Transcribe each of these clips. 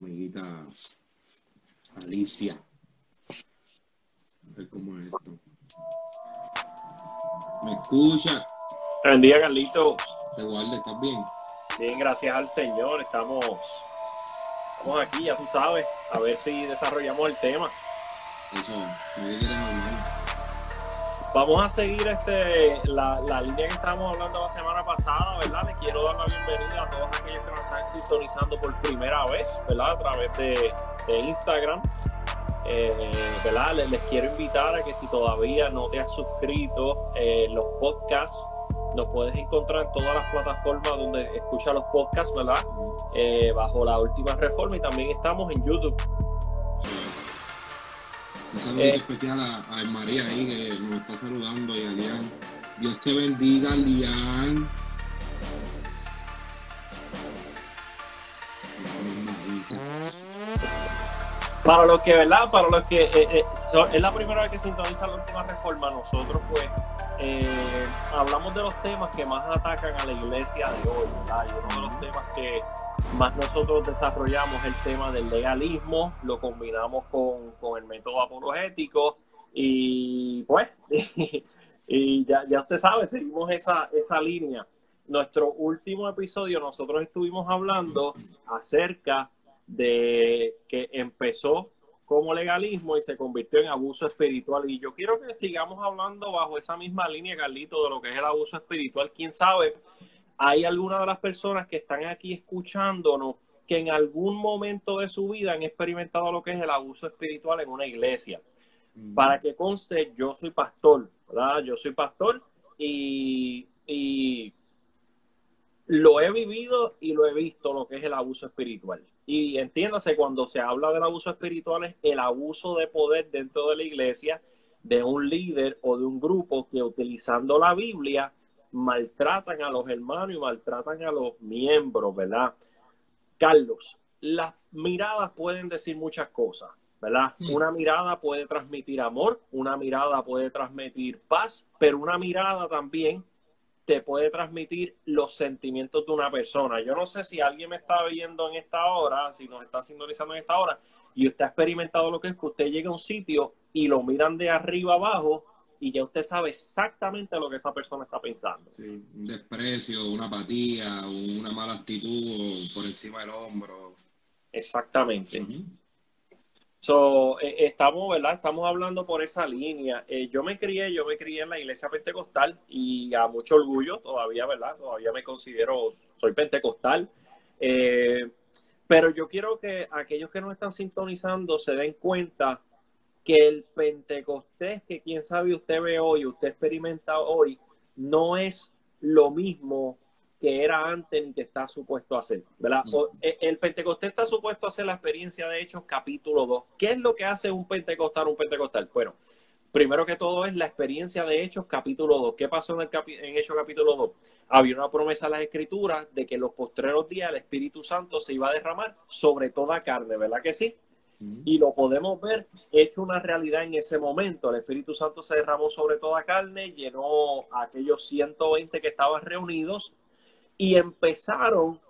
amiguita Alicia. A ver cómo es esto. ¿Me escucha? Buen día, Carlito. Te guarde, ¿estás bien? Bien, gracias al Señor. Estamos, estamos aquí, ya tú sabes, a ver si desarrollamos el tema. Eso, ¿de qué quieres hablar? Vamos a seguir este, la, la línea que estábamos hablando la semana pasada, ¿verdad? Les quiero dar la bienvenida a todos aquellos que nos están sintonizando por primera vez, ¿verdad? A través de, de Instagram. Eh, ¿verdad? Les, les quiero invitar a que si todavía no te has suscrito, eh, los podcasts los puedes encontrar en todas las plataformas donde escuchas los podcasts, ¿verdad? Eh, bajo la última reforma y también estamos en YouTube. Un saludo Eh. especial a, a María ahí que nos está saludando y a Lian. Dios te bendiga, Lian. Para los que, ¿verdad? Para los que eh, eh, es la primera vez que sintoniza la última reforma, nosotros pues eh, hablamos de los temas que más atacan a la iglesia de hoy, ¿verdad? Y uno de los temas que más nosotros desarrollamos es el tema del legalismo, lo combinamos con, con el método apologético y pues, y ya, ya usted sabe, seguimos esa, esa línea. Nuestro último episodio nosotros estuvimos hablando acerca de que empezó como legalismo y se convirtió en abuso espiritual. Y yo quiero que sigamos hablando bajo esa misma línea, Carlito, de lo que es el abuso espiritual. Quién sabe, hay algunas de las personas que están aquí escuchándonos que en algún momento de su vida han experimentado lo que es el abuso espiritual en una iglesia. Para que conste, yo soy pastor, ¿verdad? Yo soy pastor y, y lo he vivido y lo he visto lo que es el abuso espiritual. Y entiéndase, cuando se habla del abuso espiritual es el abuso de poder dentro de la iglesia de un líder o de un grupo que utilizando la Biblia maltratan a los hermanos y maltratan a los miembros, ¿verdad? Carlos, las miradas pueden decir muchas cosas, ¿verdad? Mm. Una mirada puede transmitir amor, una mirada puede transmitir paz, pero una mirada también te puede transmitir los sentimientos de una persona. Yo no sé si alguien me está viendo en esta hora, si nos está sintonizando en esta hora, y usted ha experimentado lo que es que usted llega a un sitio y lo miran de arriba abajo y ya usted sabe exactamente lo que esa persona está pensando. Sí, un desprecio, una apatía, una mala actitud por encima del hombro. Exactamente. So, eh, estamos, ¿verdad? Estamos hablando por esa línea. Eh, yo me crié, yo me crié en la iglesia pentecostal y a mucho orgullo todavía, ¿verdad? Todavía me considero, soy pentecostal. Eh, pero yo quiero que aquellos que nos están sintonizando se den cuenta que el pentecostés que quién sabe usted ve hoy, usted experimenta hoy, no es lo mismo que era antes ni que está supuesto a hacer, ¿verdad? O- eh, el Pentecostés está supuesto a hacer la experiencia de Hechos capítulo 2. ¿Qué es lo que hace un pentecostal un pentecostal? Bueno, primero que todo es la experiencia de Hechos capítulo 2. ¿Qué pasó en, el capi- en Hechos capítulo 2? Había una promesa en las escrituras de que en los postreros días el Espíritu Santo se iba a derramar sobre toda carne, ¿verdad que sí? Y lo podemos ver hecho una realidad en ese momento. El Espíritu Santo se derramó sobre toda carne, llenó a aquellos 120 que estaban reunidos y empezaron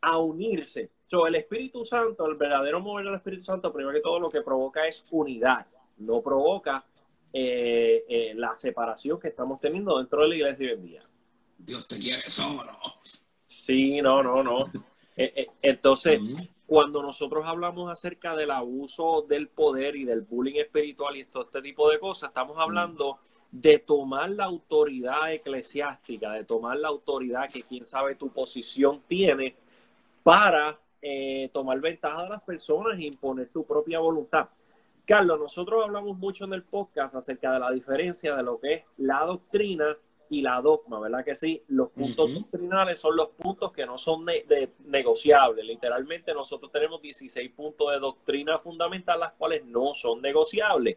a unirse. So, el Espíritu Santo, el verdadero mover del Espíritu Santo, primero que todo lo que provoca es unidad, no provoca eh, eh, la separación que estamos teniendo dentro de la iglesia hoy en día. Dios te quiere solo. Sí, no, no, no. Eh, entonces. Cuando nosotros hablamos acerca del abuso del poder y del bullying espiritual y todo este tipo de cosas, estamos hablando de tomar la autoridad eclesiástica, de tomar la autoridad que quién sabe tu posición tiene para eh, tomar ventaja de las personas e imponer tu propia voluntad. Carlos, nosotros hablamos mucho en el podcast acerca de la diferencia de lo que es la doctrina y la dogma, ¿verdad que sí? Los puntos doctrinales son los puntos que no son ne- de- negociables. Literalmente nosotros tenemos 16 puntos de doctrina fundamental, las cuales no son negociables.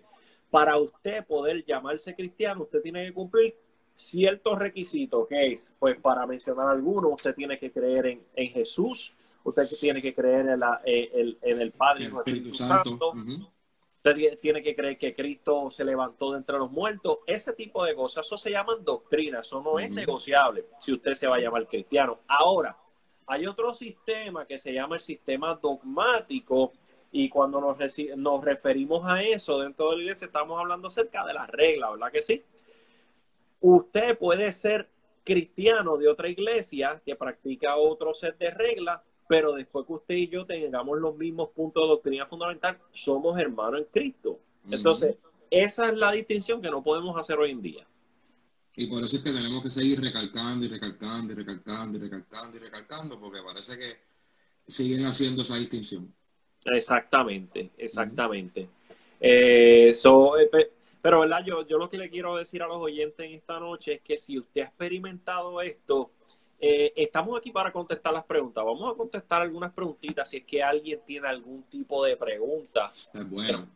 Para usted poder llamarse cristiano, usted tiene que cumplir ciertos requisitos, que es, pues para mencionar algunos, usted tiene que creer en, en Jesús, usted tiene que creer en, la- eh, el- en el Padre y El en el Espíritu Santo. Usted tie- tiene que creer que Cristo se levantó de entre los muertos. Ese tipo de cosas, eso se llaman doctrina, eso no es negociable si usted se va a llamar cristiano. Ahora, hay otro sistema que se llama el sistema dogmático y cuando nos, nos referimos a eso dentro de la iglesia estamos hablando acerca de las reglas, ¿verdad que sí? Usted puede ser cristiano de otra iglesia que practica otro set de reglas, pero después que usted y yo tengamos los mismos puntos de doctrina fundamental, somos hermanos en Cristo. Entonces, esa es la distinción que no podemos hacer hoy en día. Y por eso es que tenemos que seguir recalcando y recalcando y recalcando y recalcando y recalcando, porque parece que siguen haciendo esa distinción. Exactamente, exactamente. Eh, eh, pero, ¿verdad? Yo, yo lo que le quiero decir a los oyentes en esta noche es que si usted ha experimentado esto, eh, estamos aquí para contestar las preguntas. Vamos a contestar algunas preguntitas si es que alguien tiene algún tipo de pregunta. bueno.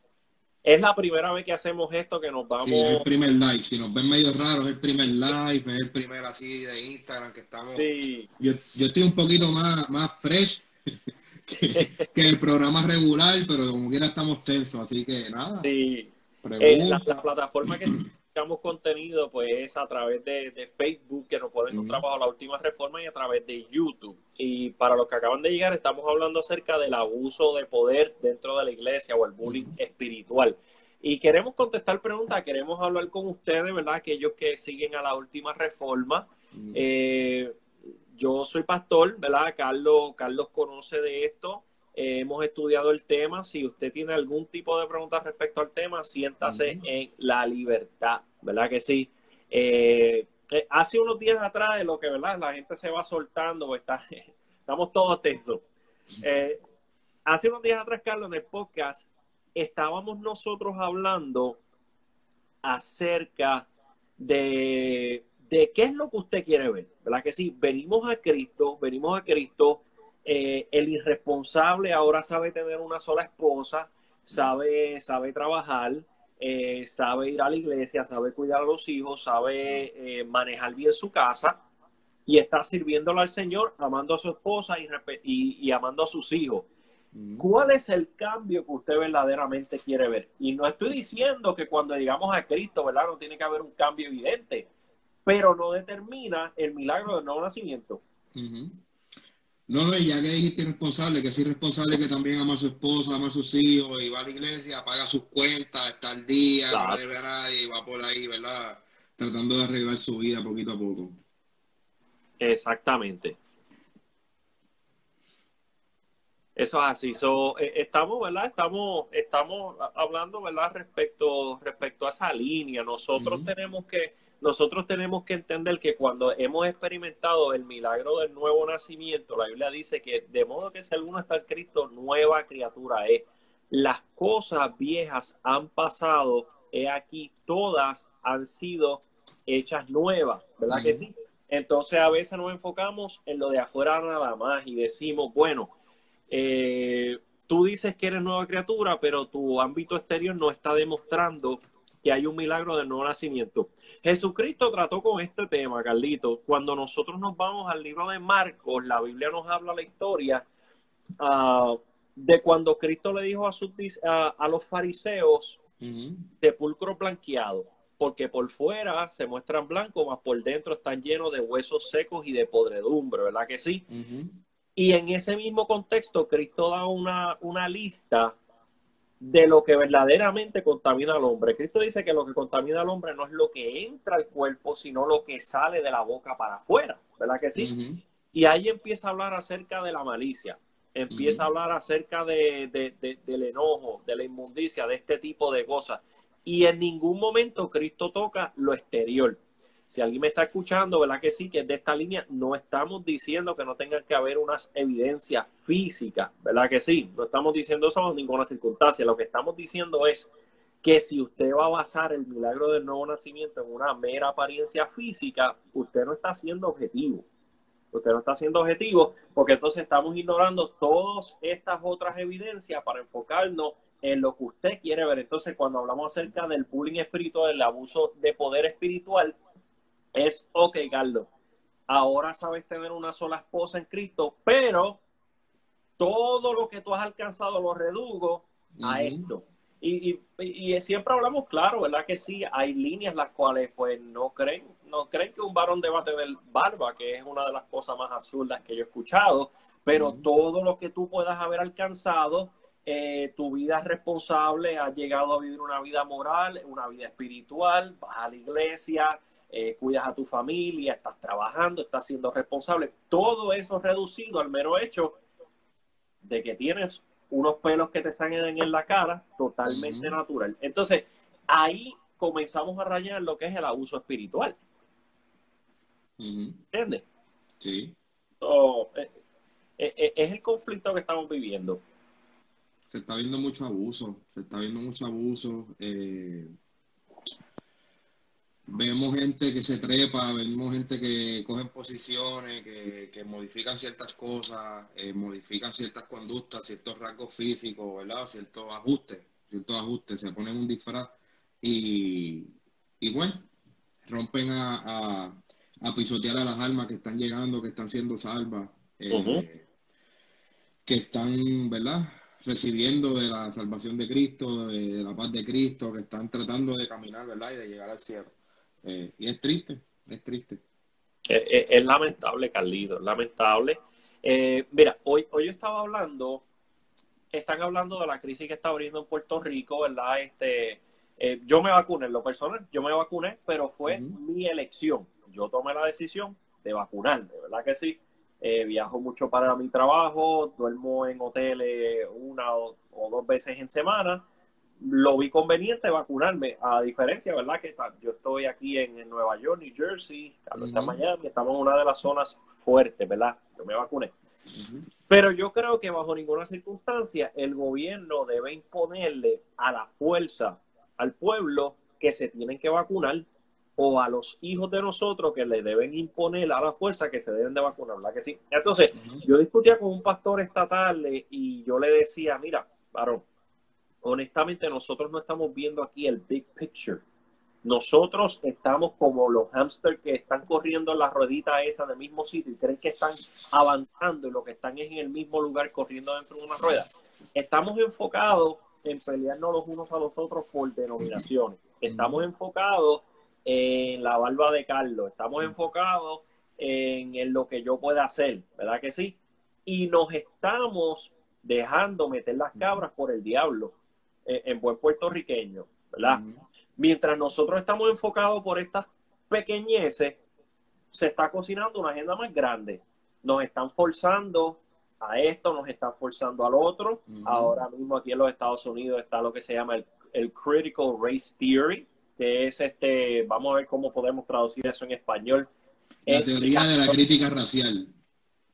Es la primera vez que hacemos esto que nos vamos. Sí, es el primer live. Si nos ven medio raros, es el primer live, es el primer así de Instagram que estamos. Sí. Yo, yo estoy un poquito más, más fresh que, el programa regular, pero como quiera estamos tensos, así que nada. Sí. Eh, la, plataforma que sacamos contenido pues es a través de, Facebook, que nos pueden encontrar bajo la última reforma, y a través de YouTube. Y para los que acaban de llegar, estamos hablando acerca del abuso de poder dentro de la iglesia o el bullying espiritual. Y queremos contestar preguntas, queremos hablar con ustedes, ¿verdad? Aquellos que siguen a la última reforma. Eh, yo soy pastor, ¿verdad? Carlos, Carlos conoce de esto. Eh, hemos estudiado el tema. Si usted tiene algún tipo de pregunta respecto al tema, siéntase en la libertad, ¿verdad que sí? Eh, eh, hace unos días atrás, de lo que, ¿verdad? La gente se va soltando, pues está, estamos todos tensos. hace unos días atrás, Carlos, en el podcast, estábamos nosotros hablando acerca de de qué es lo que usted quiere ver, ¿verdad? Que sí, venimos a Cristo, venimos a Cristo, eh, el irresponsable ahora sabe tener una sola esposa, sabe, sabe trabajar, eh, sabe ir a la iglesia, sabe cuidar a los hijos, sabe eh, manejar bien su casa y está sirviéndolo al Señor, amando a su esposa y, y amando a sus hijos. ¿Cuál es el cambio que usted verdaderamente quiere ver? Y no estoy diciendo que cuando llegamos a Cristo, ¿verdad? No tiene que haber un cambio evidente pero no determina el milagro del nuevo nacimiento. No, no, ya que dijiste irresponsable, que es irresponsable que también ama a su esposa, ama a sus hijos y va a la iglesia, paga sus cuentas, está al día, no debe a nadie y va por ahí, ¿verdad? Tratando de arreglar su vida poquito a poco. Exactamente. Eso es así. So, eh, estamos, ¿verdad? Estamos, estamos hablando, ¿verdad? Respecto, respecto a esa línea. Nosotros tenemos que nosotros tenemos que entender que cuando hemos experimentado el milagro del nuevo nacimiento, la Biblia dice que de modo que si alguno está en Cristo, nueva criatura es. Las cosas viejas han pasado, he aquí, todas han sido hechas nuevas, ¿verdad que sí? Entonces a veces nos enfocamos en lo de afuera nada más y decimos, bueno, eh, tú dices que eres nueva criatura, pero tu ámbito exterior no está demostrando que hay un milagro del nuevo nacimiento. Jesucristo trató con este tema, Carlito. Cuando nosotros nos vamos al libro de Marcos, la Biblia nos habla la historia ah, de cuando Cristo le dijo a, sus, a, los fariseos, sepulcro blanqueado, porque por fuera se muestran blancos, mas por dentro están llenos de huesos secos y de podredumbre, ¿verdad que sí? Y en ese mismo contexto, Cristo da una, una lista de lo que verdaderamente contamina al hombre. Cristo dice que lo que contamina al hombre no es lo que entra al cuerpo, sino lo que sale de la boca para afuera, ¿verdad que sí? Y ahí empieza a hablar acerca de la malicia, empieza a hablar acerca de, del enojo, de la inmundicia, de este tipo de cosas. Y en ningún momento Cristo toca lo exterior. Si alguien me está escuchando, ¿verdad que sí? Que es de esta línea, no estamos diciendo que no tengan que haber unas evidencias físicas, ¿verdad que sí? No estamos diciendo eso en ninguna circunstancia. Lo que estamos diciendo es que si usted va a basar el milagro del nuevo nacimiento en una mera apariencia física, usted no está siendo objetivo. Usted no está siendo objetivo porque entonces estamos ignorando todas estas otras evidencias para enfocarnos en lo que usted quiere ver. Entonces, cuando hablamos acerca del bullying espiritual, del abuso de poder espiritual, es, ok, Carlos, ahora sabes tener una sola esposa en Cristo, pero todo lo que tú has alcanzado lo redugo a esto. Y, y, siempre hablamos claro, ¿verdad? Que sí, hay líneas las cuales pues no creen, no creen que un varón debate del barba, que es una de las cosas más absurdas que yo he escuchado, pero todo lo que tú puedas haber alcanzado, eh, tu vida responsable, has llegado a vivir una vida moral, una vida espiritual, vas a la iglesia, eh, cuidas a tu familia, estás trabajando, estás siendo responsable, todo eso reducido al mero hecho de que tienes unos pelos que te salen en la cara, totalmente natural. Entonces, ahí comenzamos a rayar lo que es el abuso espiritual. ¿Entiendes? Sí. Eh, eh, eh, es el conflicto que estamos viviendo. Se está viendo mucho abuso, se está viendo mucho abuso. Vemos gente que se trepa, vemos gente que cogen posiciones, que, que modifican ciertas cosas, modifican ciertas conductas, ciertos rasgos físicos, ¿verdad? Ciertos ajustes, ciertos ajustes, se ponen un disfraz y, y bueno, rompen a, a pisotear a las almas que están llegando, que están siendo salvas, eh, que están, ¿verdad? Recibiendo de la salvación de Cristo, de, la paz de Cristo, que están tratando de caminar, ¿verdad? Y de llegar al cielo. Eh, y es triste, es triste. Es, lamentable, Carlito, es lamentable. Eh, mira, hoy, hoy yo estaba hablando, están hablando de la crisis que está abriendo en Puerto Rico, ¿verdad? Este, yo me vacuné, en lo personal, yo me vacuné, pero fue mi elección yo tomé la decisión de vacunarme, ¿verdad que sí? Eh, viajo mucho para mi trabajo, duermo en hoteles una o, dos veces en semana. Lo vi conveniente vacunarme, a diferencia, ¿verdad? Que yo estoy aquí en, Nueva York, New Jersey, Carlos está Miami, estamos en una de las zonas fuertes, ¿verdad? Yo me vacuné. Pero yo creo que bajo ninguna circunstancia el gobierno debe imponerle a la fuerza al pueblo que se tienen que vacunar o a los hijos de nosotros que le deben imponer a la fuerza que se deben de vacunar, ¿verdad que sí? Entonces, yo discutía con un pastor estatal y yo le decía, mira, varón, honestamente nosotros no estamos viendo aquí el big picture. Nosotros estamos como los hamsters que están corriendo en la ruedita esa del mismo sitio y creen que están avanzando y lo que están es en el mismo lugar corriendo dentro de una rueda. Estamos enfocados en pelearnos los unos a los otros por denominaciones. Estamos enfocados en la barba de Carlos, estamos enfocados en, lo que yo pueda hacer, ¿verdad que sí? Y nos estamos dejando meter las cabras por el diablo en buen puertorriqueño, ¿verdad? Mientras nosotros estamos enfocados por estas pequeñeces, se está cocinando una agenda más grande. Nos están forzando a esto, nos están forzando al otro. Ahora mismo aquí en los Estados Unidos está lo que se llama el, el Critical Race Theory, que es este, vamos a ver cómo podemos traducir eso en español. La teoría de la crítica racial.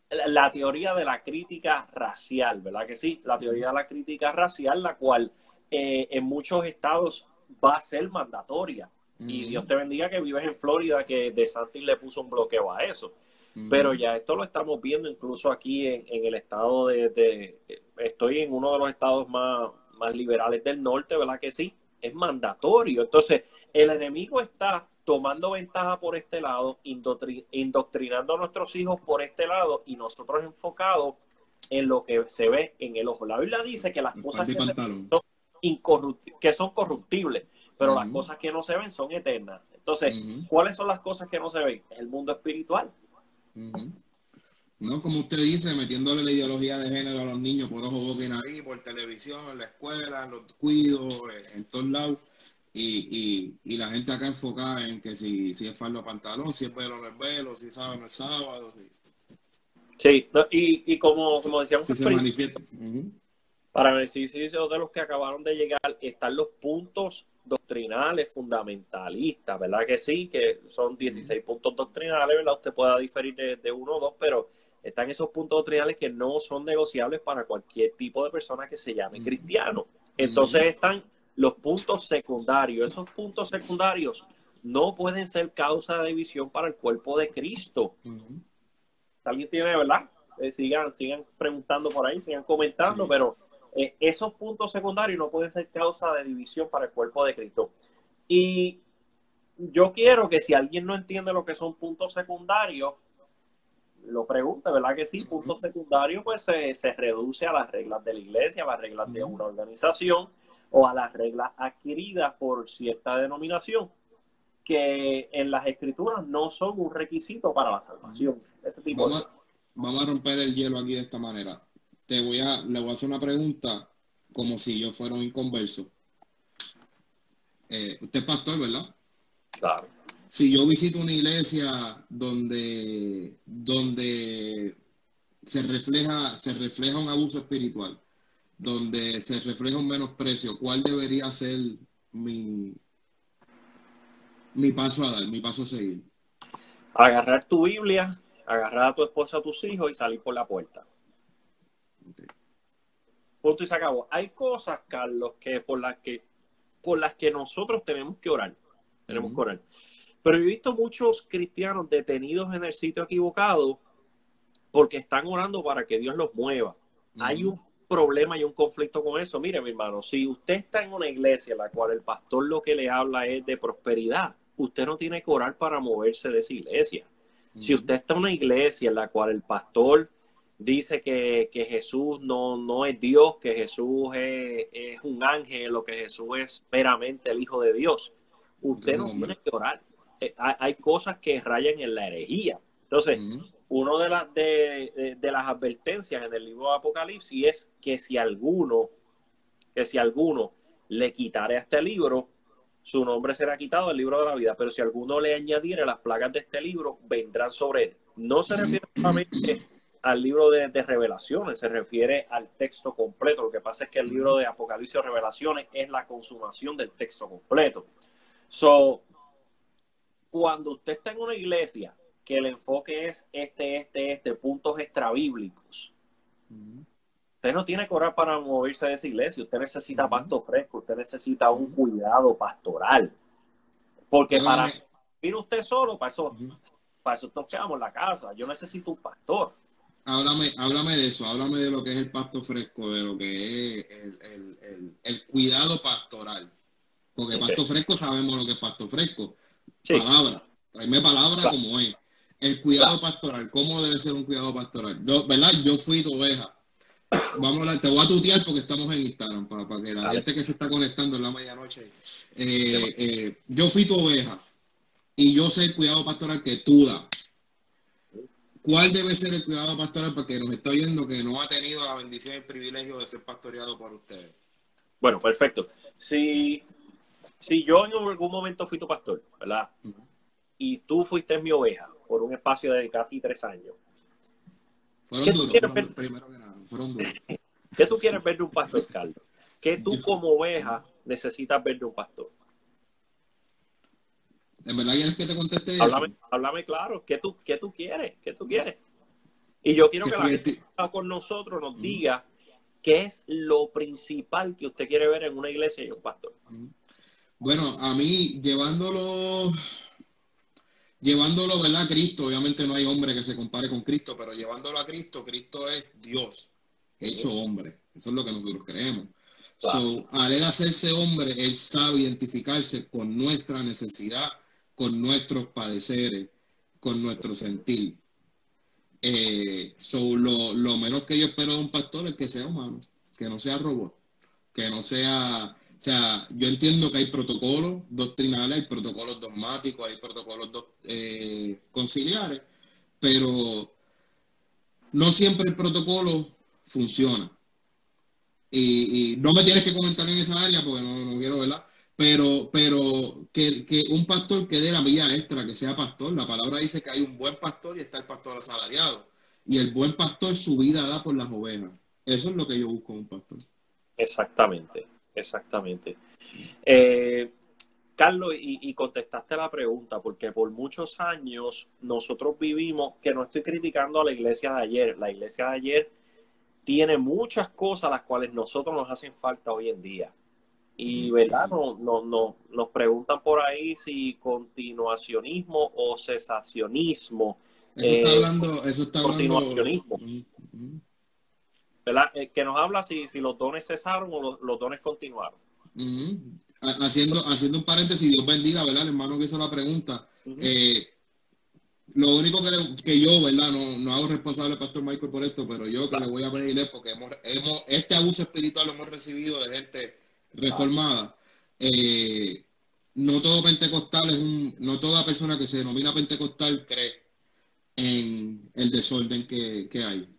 La, teoría de la crítica racial, ¿verdad que sí? La teoría de la crítica racial, la cual eh, en muchos estados va a ser mandatoria. Y Dios te bendiga que vives en Florida, que De Santis le puso un bloqueo a eso. Pero ya esto lo estamos viendo incluso aquí en, el estado de, de, Estoy en uno de los estados más, más liberales del norte, ¿verdad que sí? es mandatorio. Entonces, el enemigo está tomando ventaja por este lado, indoctrinando a nuestros hijos por este lado y nosotros enfocados en lo que se ve en el ojo. La Biblia dice que las cosas que, son, que son corruptibles, pero las cosas que no se ven son eternas. Entonces, ¿cuáles son las cosas que no se ven? El mundo espiritual. ¿no? Como usted dice, metiéndole la ideología de género a los niños por ojo, boca y nariz, por televisión, en la escuela, en los cuidos, en todos lados. Y, y, la gente acá enfocada en que si, si es faldo pantalón, si es velo no es velo, si es sábado no es sábado. Sí, y, y como, como decíamos, sí, para el ejercicio de los que acabaron de llegar, están los puntos doctrinales fundamentalistas, ¿verdad que sí? Que son 16 puntos doctrinales, ¿verdad? Usted pueda diferir de, de uno o dos, pero están esos puntos doctrinales que no son negociables para cualquier tipo de persona que se llame cristiano. Entonces están los puntos secundarios. Esos puntos secundarios no pueden ser causa de división para el cuerpo de Cristo. ¿Alguien tiene, verdad? Eh, sigan, sigan preguntando por ahí, sigan comentando, pero eh, esos puntos secundarios no pueden ser causa de división para el cuerpo de Cristo. Y yo quiero que si alguien no entiende lo que son puntos secundarios, lo pregunta, ¿verdad que sí? Punto secundario, pues se, reduce a las reglas de la iglesia, a las reglas de una organización, o a las reglas adquiridas por cierta denominación que en las escrituras no son un requisito para la salvación. vamos, a, romper el hielo aquí de esta manera. Te voy a, le voy a hacer una pregunta como si yo fuera un inconverso. Eh, usted es pastor, ¿verdad? Claro. Si yo visito una iglesia donde, donde se refleja, se refleja un abuso espiritual, donde se refleja un menosprecio, ¿cuál debería ser mi, mi paso a dar, mi paso a seguir? Agarrar tu Biblia, agarrar a tu esposa, a tus hijos y salir por la puerta. Punto y se acabó. Hay cosas, Carlos, que por las que por las que nosotros tenemos que orar. Tenemos que orar. Pero he visto muchos cristianos detenidos en el sitio equivocado porque están orando para que Dios los mueva. Hay un problema y un conflicto con eso. Mire, mi hermano, si usted está en una iglesia en la cual el pastor lo que le habla es de prosperidad, usted no tiene que orar para moverse de esa iglesia. Si usted está en una iglesia en la cual el pastor dice que, Jesús no, no, es Dios, que Jesús es, un ángel, o que Jesús es meramente el Hijo de Dios, usted no, tiene que orar. Eh, hay, cosas que rayan en la herejía. Entonces, una de, las de, las advertencias en el libro de Apocalipsis es que si alguno, que si alguno le quitare a este libro, su nombre será quitado del libro de la vida, pero si alguno le añadiere las plagas de este libro, vendrán sobre él. No se refiere solamente al libro de, revelaciones, se refiere al texto completo. Lo que pasa es que el libro de Apocalipsis o Revelaciones es la consumación del texto completo. So, cuando usted está en una iglesia que el enfoque es este, este, este, puntos extrabíblicos. Usted no tiene que orar para moverse de esa iglesia, usted necesita pasto fresco, usted necesita un cuidado pastoral. Porque para ir usted solo, para eso, para eso nos quedamos en la casa. Yo necesito un pastor. Háblame, háblame de eso, háblame de lo que es el pasto fresco, de lo que es el, cuidado pastoral. Porque pasto fresco sabemos lo que es pasto fresco. Palabra, tráeme palabra como es. El cuidado pastoral, ¿cómo debe ser un cuidado pastoral? Yo, ¿verdad? Yo fui tu oveja. Vamos a te voy a tutear porque estamos en Instagram, para, que la gente que se está conectando en la medianoche. Eh, eh, yo fui tu oveja y yo sé el cuidado pastoral que tú das. ¿Cuál debe ser el cuidado pastoral para que nos está oyendo que no ha tenido la bendición y el privilegio de ser pastoreado por ustedes? Bueno, perfecto. Si, si yo en algún momento fui tu pastor, ¿verdad? Y tú fuiste mi oveja, por un espacio de casi tres años. Fueron duros, primero que nada, fueron duros. ¿Qué tú quieres ver de un pastor, Carlos? ¿Qué tú como oveja necesitas ver de un pastor? ¿En verdad quieres que te conteste eso? Háblame claro, ¿qué tú, qué tú quieres? ¿Qué tú quieres? Y yo quiero que, la gente que está con nosotros nos diga qué es lo principal que usted quiere ver en una iglesia y un pastor. Bueno, a mí llevándolo llevándolo ¿verdad? a Cristo, obviamente no hay hombre que se compare con Cristo, pero llevándolo a Cristo, Cristo es Dios, hecho hombre. Eso es lo que nosotros creemos. al él hacerse hombre, él sabe identificarse con nuestra necesidad, con nuestros padeceres, con nuestro sentir. Eh, lo, menos que yo espero de un pastor es que sea humano, que no sea robot, que no sea o sea, yo entiendo que hay protocolos doctrinales, hay protocolos dogmáticos, hay protocolos eh, conciliares, pero no siempre el protocolo funciona. Y, no me tienes que comentar en esa área porque no, quiero, ¿verdad? Pero, pero que, un pastor que dé la vía extra, que sea pastor, la palabra dice que hay un buen pastor y está el pastor asalariado. Y el buen pastor su vida da por las ovejas. Eso es lo que yo busco en un pastor. Exactamente. Exactamente. Eh, Carlos, y, contestaste la pregunta, porque por muchos años nosotros vivimos, que no estoy criticando a la iglesia de ayer, la iglesia de ayer tiene muchas cosas las cuales nosotros nos hacen falta hoy en día. Y, ¿verdad? No, no, no, nos preguntan por ahí si continuacionismo o cesacionismo. Eso está eh, hablando, eso está continuacionismo. Eh, que nos habla si, si los dones cesaron o los, dones continuaron. Haciendo, haciendo un paréntesis, Dios bendiga, ¿verdad? El hermano que hizo la pregunta. Eh, lo único que, que, yo, ¿verdad? No, no hago responsable al pastor Michael por esto, pero yo que le voy a pedirle porque hemos, hemos, este abuso espiritual lo hemos recibido de gente reformada, eh, no todo pentecostal es un, no toda persona que se denomina pentecostal cree en el desorden que, hay.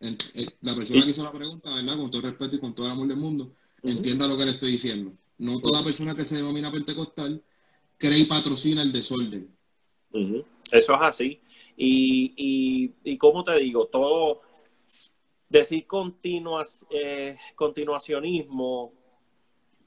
Eh, la persona que hizo la pregunta, ¿verdad? Con todo el respeto y con todo el amor del mundo, entienda lo que le estoy diciendo. No toda persona que se denomina pentecostal cree y patrocina el desorden. Eso es así. Y, y, y como te digo, todo decir continuas, eh, continuacionismo,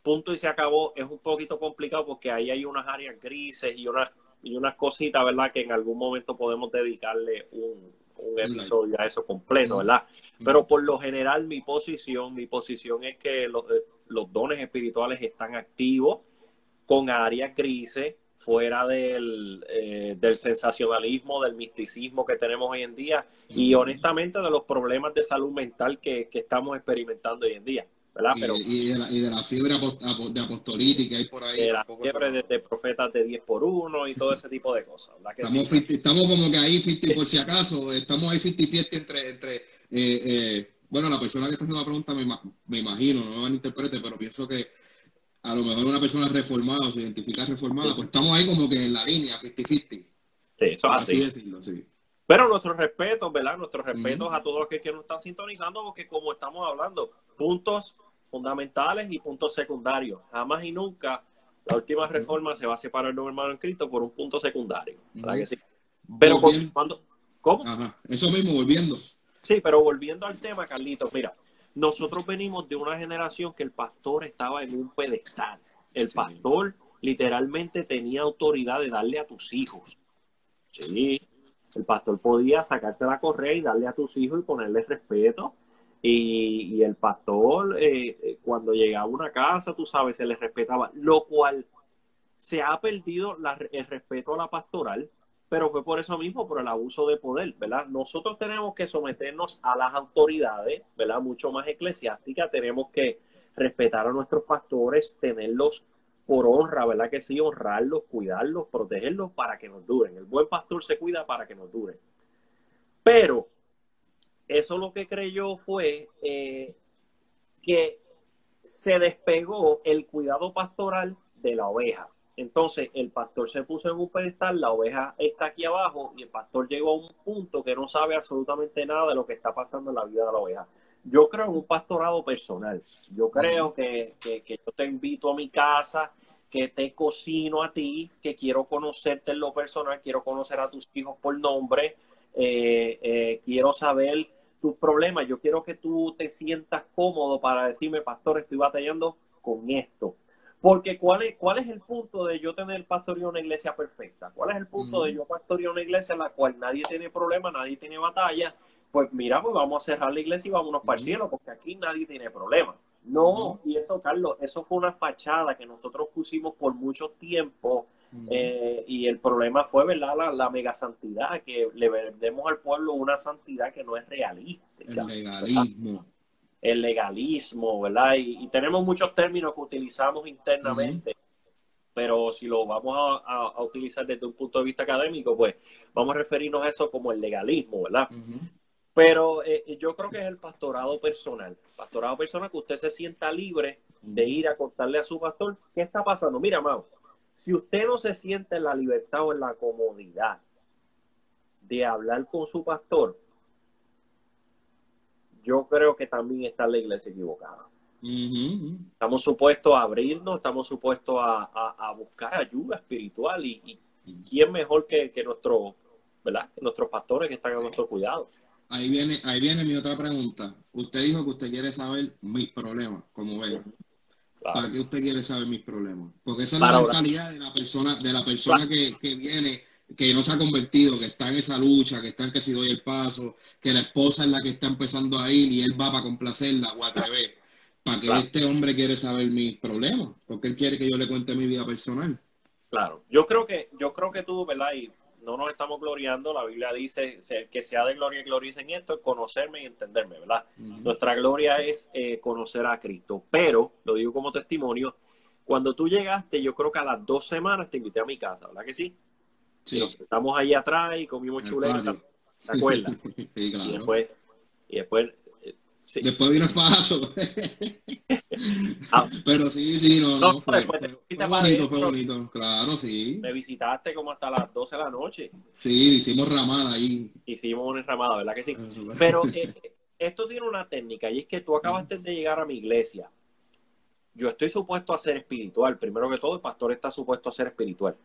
punto y se acabó, es un poquito complicado porque ahí hay unas áreas grises y unas, y unas cositas, ¿verdad? Que en algún momento podemos dedicarle un, un episodio a eso completo, ¿verdad? Pero por lo general mi posición, mi posición es que los, eh, los dones espirituales están activos con áreas grises fuera del, eh, del sensacionalismo, del misticismo que tenemos hoy en día y honestamente de los problemas de salud mental que, estamos experimentando hoy en día. ¿Verdad? Y, Pero, y, de, la, y de la fiebre de apostolítica que hay por ahí. De la fiebre de, profetas de 10 por 1 y todo ese tipo de cosas. estamos, estamos como que ahí 50 por si acaso, estamos ahí 50-50 entre, entre eh, eh, bueno, la persona que está haciendo la pregunta me, me imagino, no me van a interpretar, pero pienso que a lo mejor una persona reformada o se identifica reformada, pues estamos ahí como que en la línea, 50-50. Sí, eso es así. Decirlo, sí. Pero nuestros respetos, ¿verdad? Nuestros respetos a todos los que, nos están sintonizando, porque como estamos hablando, puntos fundamentales y puntos secundarios. Jamás y nunca la última reforma se va a separar de un hermano en Cristo por un punto secundario. ¿Verdad que sí? Pero cuando, ¿Cómo? Ajá. Eso mismo, volviendo. Sí, pero volviendo al tema, Carlitos, mira, nosotros venimos de una generación que el pastor estaba en un pedestal. El pastor literalmente tenía autoridad de darle a tus hijos. Sí, el pastor podía sacarte la correa y darle a tus hijos y ponerle respeto. Y, el pastor, eh, eh, cuando llegaba a una casa, tú sabes, se le respetaba, lo cual se ha perdido el respeto a la pastoral pero fue por eso mismo, por el abuso de poder, ¿verdad? Nosotros tenemos que someternos a las autoridades, ¿verdad? Mucho más eclesiásticas, tenemos que respetar a nuestros pastores, tenerlos por honra, ¿verdad? Que sí, honrarlos, cuidarlos, protegerlos para que nos duren. El buen pastor se cuida para que nos duren. Pero eso lo que creyó fue eh, que se despegó el cuidado pastoral de la oveja. Entonces el pastor se puso en un pedestal, la oveja está aquí abajo y el pastor llegó a un punto que no sabe absolutamente nada de lo que está pasando en la vida de la oveja. Yo creo en un pastorado personal. Yo creo que, yo te invito a mi casa, que te cocino a ti, que quiero conocerte en lo personal, quiero conocer a tus hijos por nombre, eh, eh, quiero saber tus problemas. Yo quiero que tú te sientas cómodo para decirme, pastor, estoy batallando con esto porque ¿cuál es, ¿cuál es el punto de yo tener pastoría una iglesia perfecta? ¿Cuál es el punto de yo pastorear una iglesia en la cual nadie tiene problema, nadie tiene batalla? Pues mira, pues vamos a cerrar la iglesia y vámonos para el cielo, porque aquí nadie tiene problema. No, y eso, Carlos, eso fue una fachada que nosotros pusimos por mucho tiempo eh, y el problema fue, ¿verdad? La, la, mega santidad, que le vendemos al pueblo una santidad que no es realista. El legalismo el legalismo, ¿verdad? Y, tenemos muchos términos que utilizamos internamente, pero si lo vamos a, utilizar desde un punto de vista académico, pues vamos a referirnos a eso como el legalismo, ¿verdad? Pero eh, yo creo que es el pastorado personal. Pastorado personal que usted se sienta libre de ir a contarle a su pastor qué está pasando. Mira, Mau, si usted no se siente en la libertad o en la comodidad de hablar con su pastor, yo creo que también está la iglesia equivocada. Estamos supuestos a abrirnos, estamos supuestos a, buscar ayuda espiritual y, quién mejor que, nuestro, ¿verdad? nuestros pastores que están a nuestro cuidado. Ahí viene, ahí viene mi otra pregunta. Usted dijo que usted quiere saber mis problemas, como ve. ¿Para qué usted quiere saber mis problemas? Porque esa es la mentalidad de la persona, de la persona que, que viene que no se ha convertido, que está en esa lucha, que está en que si doy el paso, que la esposa es la que está empezando a ir y él va para complacerla o al revés. ¿Para que este hombre quiere saber mis problemas? Porque él quiere que yo le cuente mi vida personal. Claro, yo creo que, yo creo que tú, ¿verdad? Y no nos estamos gloriando, la Biblia dice que sea de gloria y gloria en esto, es conocerme y entenderme, ¿verdad? Nuestra gloria es eh, conocer a Cristo, pero, lo digo como testimonio, cuando tú llegaste, yo creo que a las dos semanas te invité a mi casa, ¿verdad que sí? estamos ahí atrás y comimos chuleta, ¿te acuerdas? sí, claro. Y después, y después Después vino el paso. Ah. Pero sí, sí, no, no. fue, bonito, fue bonito. Claro, sí. Me visitaste como hasta las 12 de la noche. Sí, hicimos ramada ahí. Hicimos una ramada, ¿verdad que sí? Ah, Pero eh, esto tiene una técnica y es que tú acabaste de llegar a mi iglesia. Yo estoy supuesto a ser espiritual. Primero que todo, el pastor está supuesto a ser espiritual.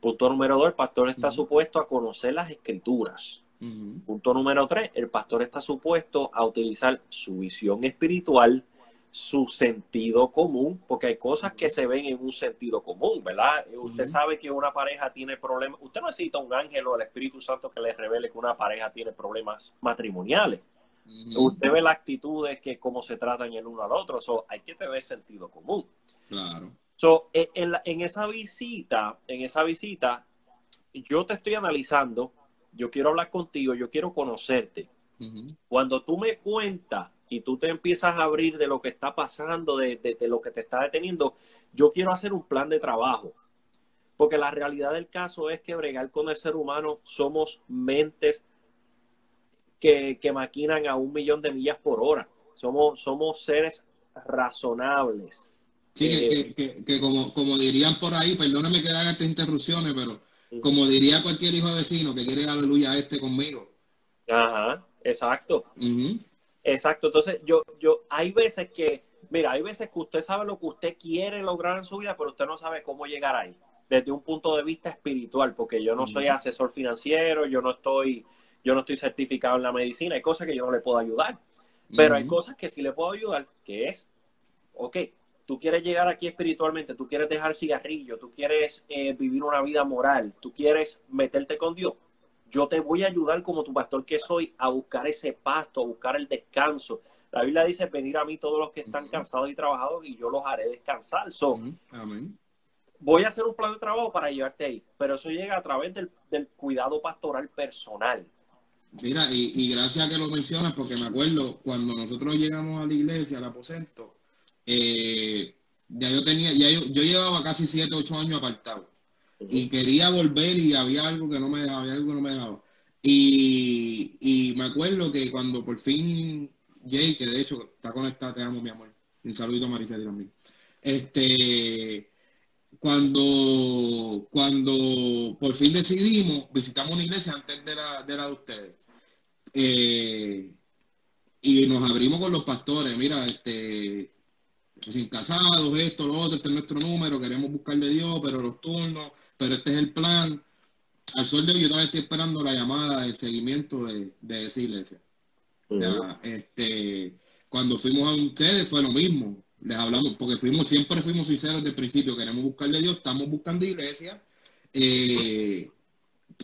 Punto número dos, el pastor está supuesto a conocer las escrituras. Punto número tres, el pastor está supuesto a utilizar su visión espiritual, su sentido común, porque hay cosas que se ven en un sentido común, ¿verdad? Usted sabe que una pareja tiene problemas, usted no necesita un ángel o el Espíritu Santo que le revele que una pareja tiene problemas matrimoniales. Usted ve las actitudes que cómo se tratan el uno al otro, so, hay que tener sentido común. Claro. So, e, en, en esa visita, en esa visita, yo te estoy analizando yo quiero hablar contigo, yo quiero conocerte. Cuando tú me cuentas y tú te empiezas a abrir de lo que está pasando, de, lo que te está deteniendo, yo quiero hacer un plan de trabajo. Porque la realidad del caso es que bregar con el ser humano somos mentes que, maquinan a un millón de millas por hora. Somos, somos seres razonables. Sí, que, eh, como, como dirían por ahí, perdóname que haga estas interrupciones, pero como diría cualquier hijo vecino que quiere aleluya a este conmigo. Ajá, exacto. Exacto. Entonces, yo, yo, hay veces que, mira, hay veces que usted sabe lo que usted quiere lograr en su vida, pero usted no sabe cómo llegar ahí. Desde un punto de vista espiritual, porque yo no soy asesor financiero, yo no estoy, yo no estoy certificado en la medicina, hay cosas que yo no le puedo ayudar. Pero hay cosas que sí le puedo ayudar, que es, ok, tú quieres llegar aquí espiritualmente, tú quieres dejar cigarrillo, tú quieres eh, vivir una vida moral, tú quieres meterte con Dios, yo te voy a ayudar como tu pastor que soy a buscar ese pasto, a buscar el descanso. La Biblia dice, venir a mí todos los que están cansados y trabajados y yo los haré descansar. Voy a hacer un plan de trabajo para llevarte ahí, pero eso llega a través del, cuidado pastoral personal. Mira, y, y, gracias que lo mencionas, porque me acuerdo cuando nosotros llegamos a la iglesia, al aposento, eh, ya yo tenía, ya yo, llevaba casi 7, 8 años apartado y quería volver y había algo que no me dejaba, había algo que no me dejaba. Y, me acuerdo que cuando por fin Jay, que de hecho está conectada, te amo mi amor, un saludito a Mariceli también. Este, cuando, cuando por fin decidimos, visitamos una iglesia antes de la de, la de ustedes. Eh, y nos abrimos con los pastores, mira, este, sin casados, esto, lo otro, este es nuestro número, queremos buscarle Dios, pero los turnos, pero este es el plan. Al sol de hoy yo todavía estoy esperando la llamada de seguimiento de, de esa iglesia. O sea, este, cuando fuimos a ustedes fue lo mismo. Les hablamos, porque fuimos, siempre fuimos sinceros desde el principio, queremos buscarle Dios, estamos buscando iglesia, eh,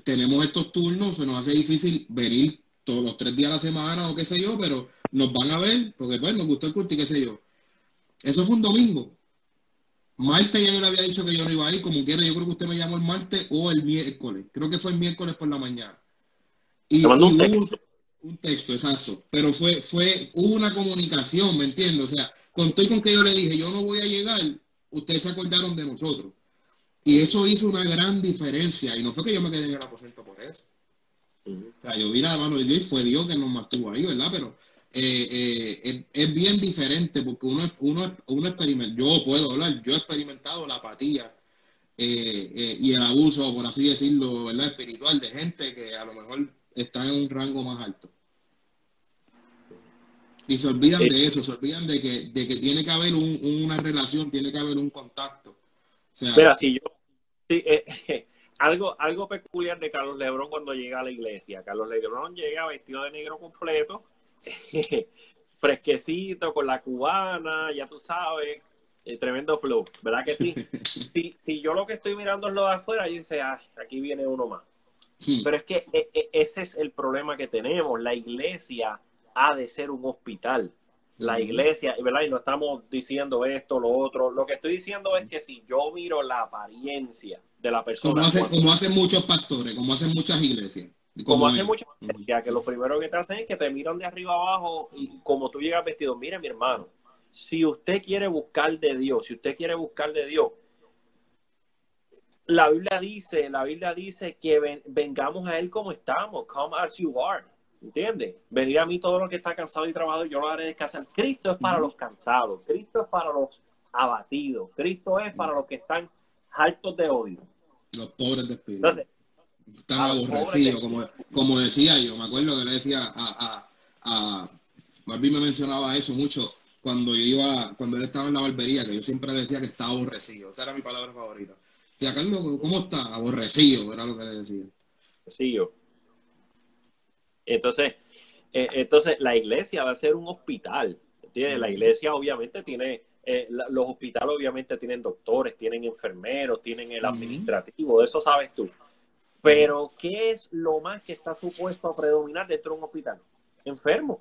tenemos estos turnos, se nos hace difícil venir todos los tres días a la semana o qué sé yo, pero nos van a ver, porque pues nos gustó el culto y qué sé yo. Eso fue un domingo. Martes ya yo le había dicho que yo no iba a ir, como quiera, yo creo que usted me llamó el martes o el miércoles. Creo que fue el miércoles por la mañana. Y, un, texto. un, texto. exacto. Pero fue, fue una comunicación, ¿me entiendes? O sea, contó y con que yo le dije, yo no voy a llegar, ustedes se acordaron de nosotros. Y eso hizo una gran diferencia. Y no fue que yo me quedé en el aposento por eso. O sea, yo vi la mano de Dios y fue Dios que nos mantuvo ahí, ¿verdad? Pero eh, eh, es, bien diferente porque uno, uno, uno experimenta, yo puedo hablar, yo he experimentado la apatía eh, y el abuso, por así decirlo, ¿verdad? espiritual de gente que a lo mejor está en un rango más alto. Y se olvidan de eso, se olvidan de que, de que tiene que haber una relación, tiene que haber un contacto. O sea, si yo... algo, algo peculiar de Carlos Lebrón cuando llega a la iglesia. Carlos Lebrón llega vestido de negro completo, fresquecito, con la cubana, ya tú sabes, el tremendo flow, ¿verdad que sí? si, si yo lo que estoy mirando es lo de afuera, y dice, ah, aquí viene uno más. Hmm. Pero es que e, e, ese es el problema que tenemos. La iglesia ha de ser un hospital. La iglesia, ¿verdad? Y no estamos diciendo esto, lo otro. Lo que estoy diciendo es que si yo miro la apariencia de la persona. como hacen muchos pastores, como hacen muchas iglesias. Como hace mucha ya que lo primero que te hacen es que te miran de arriba abajo y como tú llegas vestido, mire mi hermano, si usted quiere buscar de Dios, si usted quiere buscar de Dios, la Biblia dice, la Biblia dice que vengamos a Él como estamos, come as you are. ¿Entiendes? Venir a mí todo lo que está cansado y trabajado, yo lo haré descansar. Cristo es para los cansados, Cristo es para los abatidos, Cristo es para los que están hartos de odio. Los pobres de espíritu. están aborrecidos, como, como decía yo, me acuerdo que le decía a, a, a me mencionaba eso mucho cuando yo iba, cuando él estaba en la barbería, que yo siempre le decía que estaba aborrecido, esa era mi palabra favorita. Si sea, Carlos, ¿cómo está? Aborrecido, era lo que le decía. Aborrecido. Entonces, eh, entonces la iglesia va a ser un hospital. ¿entiendes? La iglesia obviamente tiene, eh, los hospitales obviamente tienen doctores, tienen enfermeros, tienen el administrativo, de eso sabes tú. Pero, ¿qué es lo más que está supuesto a predominar dentro de un hospital? Enfermos.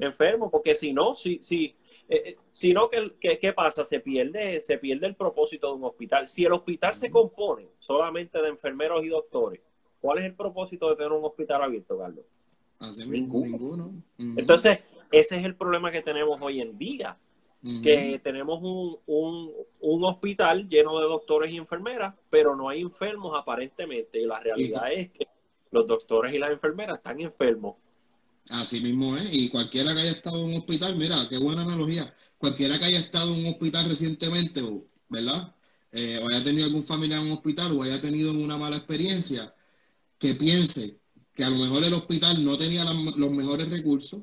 Enfermos, porque si no, si, si, eh, si no, ¿qué, ¿qué, pasa? Se pierde, se pierde el propósito de un hospital. Si el hospital se compone solamente de enfermeros y doctores, ¿Cuál es el propósito de tener un hospital abierto, Carlos? ninguno. Entonces, ese es el problema que tenemos hoy en día. Que tenemos un, un, hospital lleno de doctores y enfermeras, pero no hay enfermos aparentemente. Y la realidad es que los doctores y las enfermeras están enfermos. Así mismo es. Y cualquiera que haya estado en un hospital, mira, qué buena analogía. Cualquiera que haya estado en un hospital recientemente, ¿verdad? Eh, o haya tenido algún familiar en un hospital o haya tenido una mala experiencia, que piense que a lo mejor el hospital no tenía los mejores recursos,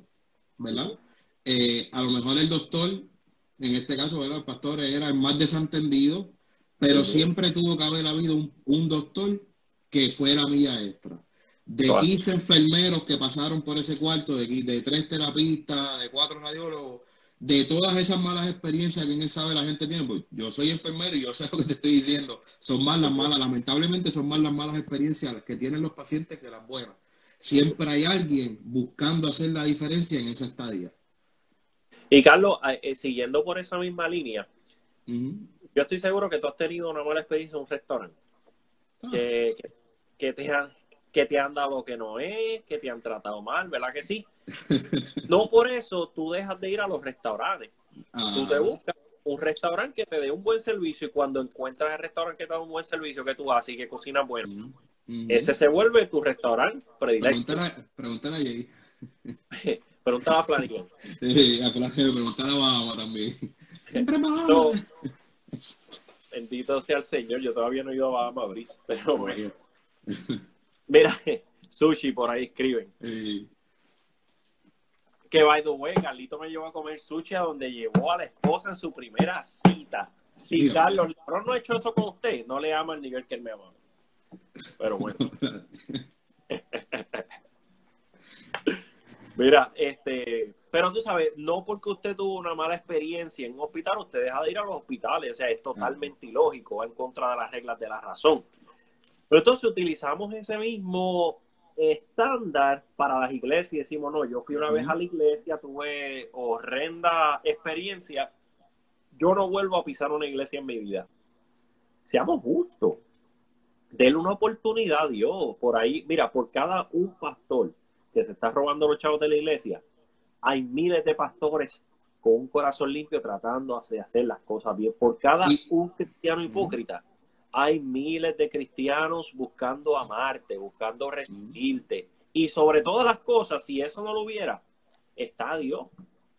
¿verdad? Eh, a lo mejor el doctor, en este caso, ¿verdad? El pastor era el más desentendido, pero siempre tuvo que haber habido un, doctor que fuera mía extra. De 15 enfermeros que pasaron por ese cuarto, de, de tres terapistas, de cuatro radiólogos, de todas esas malas experiencias que sabe la gente tiene, pues yo soy enfermero y yo sé lo que te estoy diciendo, son más las malas, lamentablemente son más las malas experiencias que tienen los pacientes que las buenas. Siempre hay alguien buscando hacer la diferencia en esa estadía. Y Carlos, eh, siguiendo por esa misma línea, yo estoy seguro que tú has tenido una mala experiencia en un restaurante. Ah. Que, que, te han, que te han dado lo que no es, que te han tratado mal, ¿verdad que sí? No por eso tú dejas de ir a los restaurantes. Tú te ah. buscas un restaurante que te dé un buen servicio y cuando encuentras el restaurante que te da un buen servicio que tú haces y que cocina bueno, ese se vuelve tu restaurante predilecto. Pregúntale, a Jay. Pregúntale a Flanagan. Sí, a Flanagan, pregúntale a Bahama también. bendito sea el Señor, yo todavía no he ido a Bahama Brice, pero bueno. Mira, sushi por ahí escriben. Que by the way, Carlito me llevó a comer sushi a donde llevó a la esposa en su primera cita. Si Carlos no ha hecho eso con usted, no le ama al nivel que él me ama. Pero bueno. Mira, este, pero tú sabes, no porque usted tuvo una mala experiencia en un hospital, usted deja de ir a los hospitales. O sea, es totalmente ilógico, va en contra de las reglas de la razón. Pero entonces utilizamos ese mismo estándar para las iglesias y decimos, no, yo fui una vez a la iglesia, tuve horrenda experiencia, yo no vuelvo a pisar una iglesia en mi vida. Seamos justos. Denle una oportunidad a Dios. Por ahí, mira, por cada un pastor que se está robando los chavos de la iglesia, hay miles de pastores con un corazón limpio tratando de hacer las cosas bien. Por cada un cristiano hipócrita, hay miles de cristianos buscando amarte, buscando recibirte. Y sobre todas las cosas, si eso no lo hubiera, está Dios.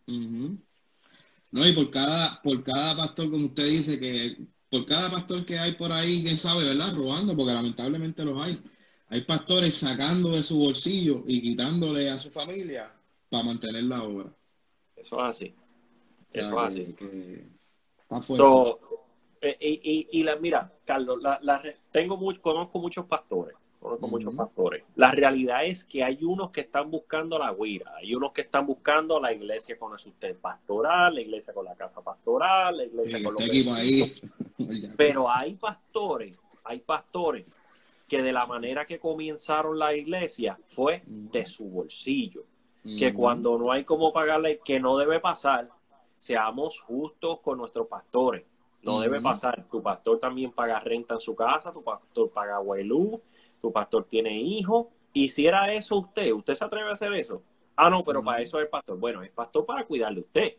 No, y por cada, por cada pastor, como usted dice, que por cada pastor que hay por ahí, quién sabe, ¿verdad? Robando, porque lamentablemente los hay. Hay pastores sacando de su bolsillo y quitándole a su familia para mantener la obra. Eso es así. Eso es así. está fuerte. Eh, y, y, la, mira, Carlos, la, tengo conozco muchos pastores, conozco muchos pastores. La realidad es que hay unos que están buscando la guira, hay unos que están buscando la iglesia con el sustento pastoral, la iglesia con la casa pastoral, la iglesia con los ahí. Pero hay pastores, hay pastores que de la manera que comenzaron la iglesia fue de su bolsillo. Que cuando no hay cómo pagarle, que no debe pasar, seamos justos con nuestros pastores no debe pasar. Tu pastor también paga renta en su casa, tu pastor paga huelú, tu pastor tiene hijos. Y si era eso usted, ¿usted se atreve a hacer eso? Ah, no, pero para eso es pastor. Bueno, es pastor para cuidar de usted.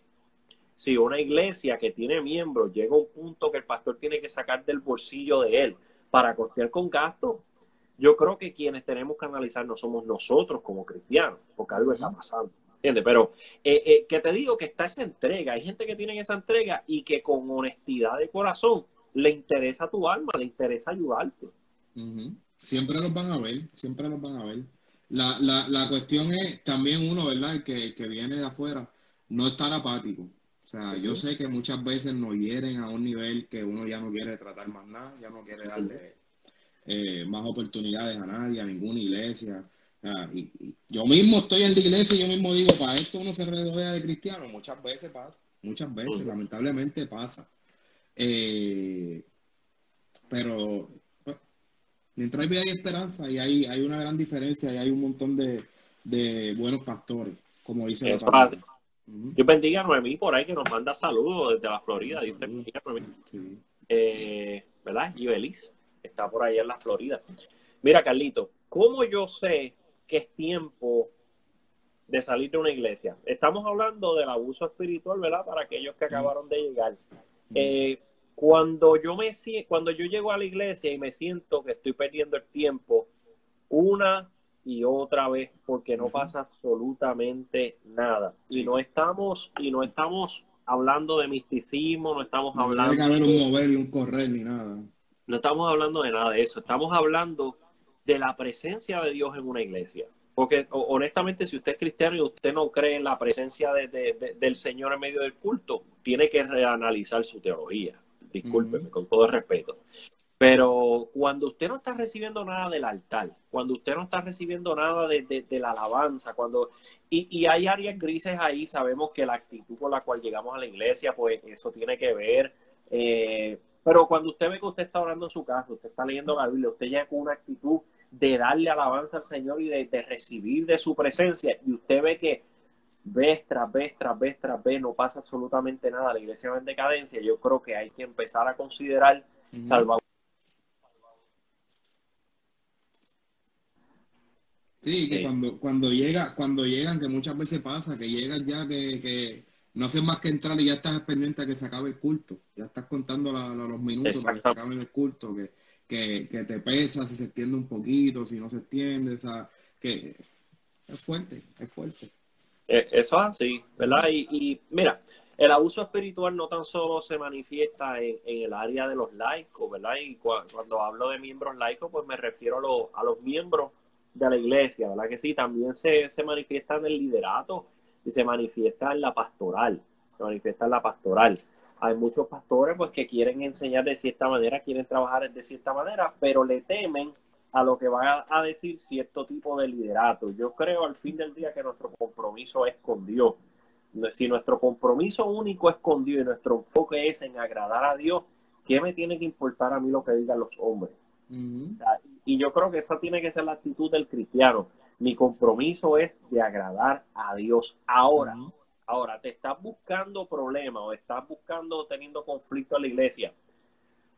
Si una iglesia que tiene miembros llega a un punto que el pastor tiene que sacar del bolsillo de él para costear con gasto, yo creo que quienes tenemos que analizar no somos nosotros como cristianos, porque algo está pasando. ¿Entiendes? Pero eh, eh, que te digo que está esa entrega. Hay gente que tiene esa entrega y que con honestidad de corazón le interesa tu alma, le interesa ayudarte. Siempre los van a ver, siempre los van a ver. La, la, la cuestión es también uno, ¿verdad? que, que viene de afuera, no estar apático. O sea, yo sé que muchas veces nos hieren a un nivel que uno ya no quiere tratar más nada, ya no quiere darle eh, más oportunidades a nadie, a ninguna iglesia. Y, yo mismo estoy en la iglesia y yo mismo digo, para esto uno se rodea de cristianos. Muchas veces pasa, muchas veces, lamentablemente pasa. Eh, pero pues, mientras hay vida hay esperanza y hay, hay una gran diferencia y hay un montón de, de buenos pastores, como dice la Yo bendiga a Noemí por ahí que nos manda saludos desde la Florida. Dios eh, ¿Verdad? Y Belis está por ahí en la Florida. Mira, Carlito, ¿cómo yo sé que es tiempo de salir de una iglesia? Estamos hablando del abuso espiritual, ¿verdad? Para aquellos que acabaron de llegar. Eh, cuando yo me cuando yo llego a la iglesia y me siento que estoy perdiendo el tiempo una y otra vez porque no pasa absolutamente nada y no estamos y no estamos hablando de misticismo no estamos hablando no haber un mover un correr ni nada no estamos hablando de nada de eso estamos hablando de la presencia de Dios en una iglesia porque honestamente si usted es cristiano y usted no cree en la presencia del Señor en medio del culto tiene que reanalizar su teología discúlpeme, con todo el respeto. Pero cuando usted no está recibiendo nada del altar, cuando usted no está recibiendo nada de, la alabanza, cuando y, y, hay áreas grises ahí, sabemos que la actitud con la cual llegamos a la iglesia, pues eso tiene que ver. Eh, pero cuando usted ve que usted está orando en su casa, usted está leyendo la Biblia, usted llega con una actitud de darle alabanza al Señor y de, de recibir de su presencia, y usted ve que vez tras vez, tras vez, tras vez, no pasa absolutamente nada, la iglesia va en decadencia, yo creo que hay que empezar a considerar salvar. Sí, que cuando, cuando llega, cuando llegan, que muchas veces pasa, que llegan ya que, no hacen más que entrar y ya estás pendiente a que se acabe el culto. Ya estás contando los minutos para que se acabe el culto, que, que, te pesa si se extiende un poquito, si no se extiende, o que es fuerte, es fuerte. Eh, eso es así, ¿verdad? Y, mira, el abuso espiritual no tan solo se manifiesta en, el área de los laicos, ¿verdad? Y cuando hablo de miembros laicos, pues me refiero a, los miembros de la iglesia, ¿verdad? Que sí, también se, manifiesta en el liderato y se manifiesta en la pastoral, se manifiesta en la pastoral. Hay muchos pastores pues que quieren enseñar de cierta manera, quieren trabajar de cierta manera, pero le temen a lo que va a decir cierto tipo de liderato. Yo creo al fin del día que nuestro compromiso es con Dios. Si nuestro compromiso único es con Dios y nuestro enfoque es en agradar a Dios, ¿qué me tiene que importar a mí lo que digan los hombres? Y yo creo que esa tiene que ser la actitud del cristiano. Mi compromiso es de agradar a Dios. Ahora, ahora, te estás buscando problemas o estás buscando teniendo conflicto en la iglesia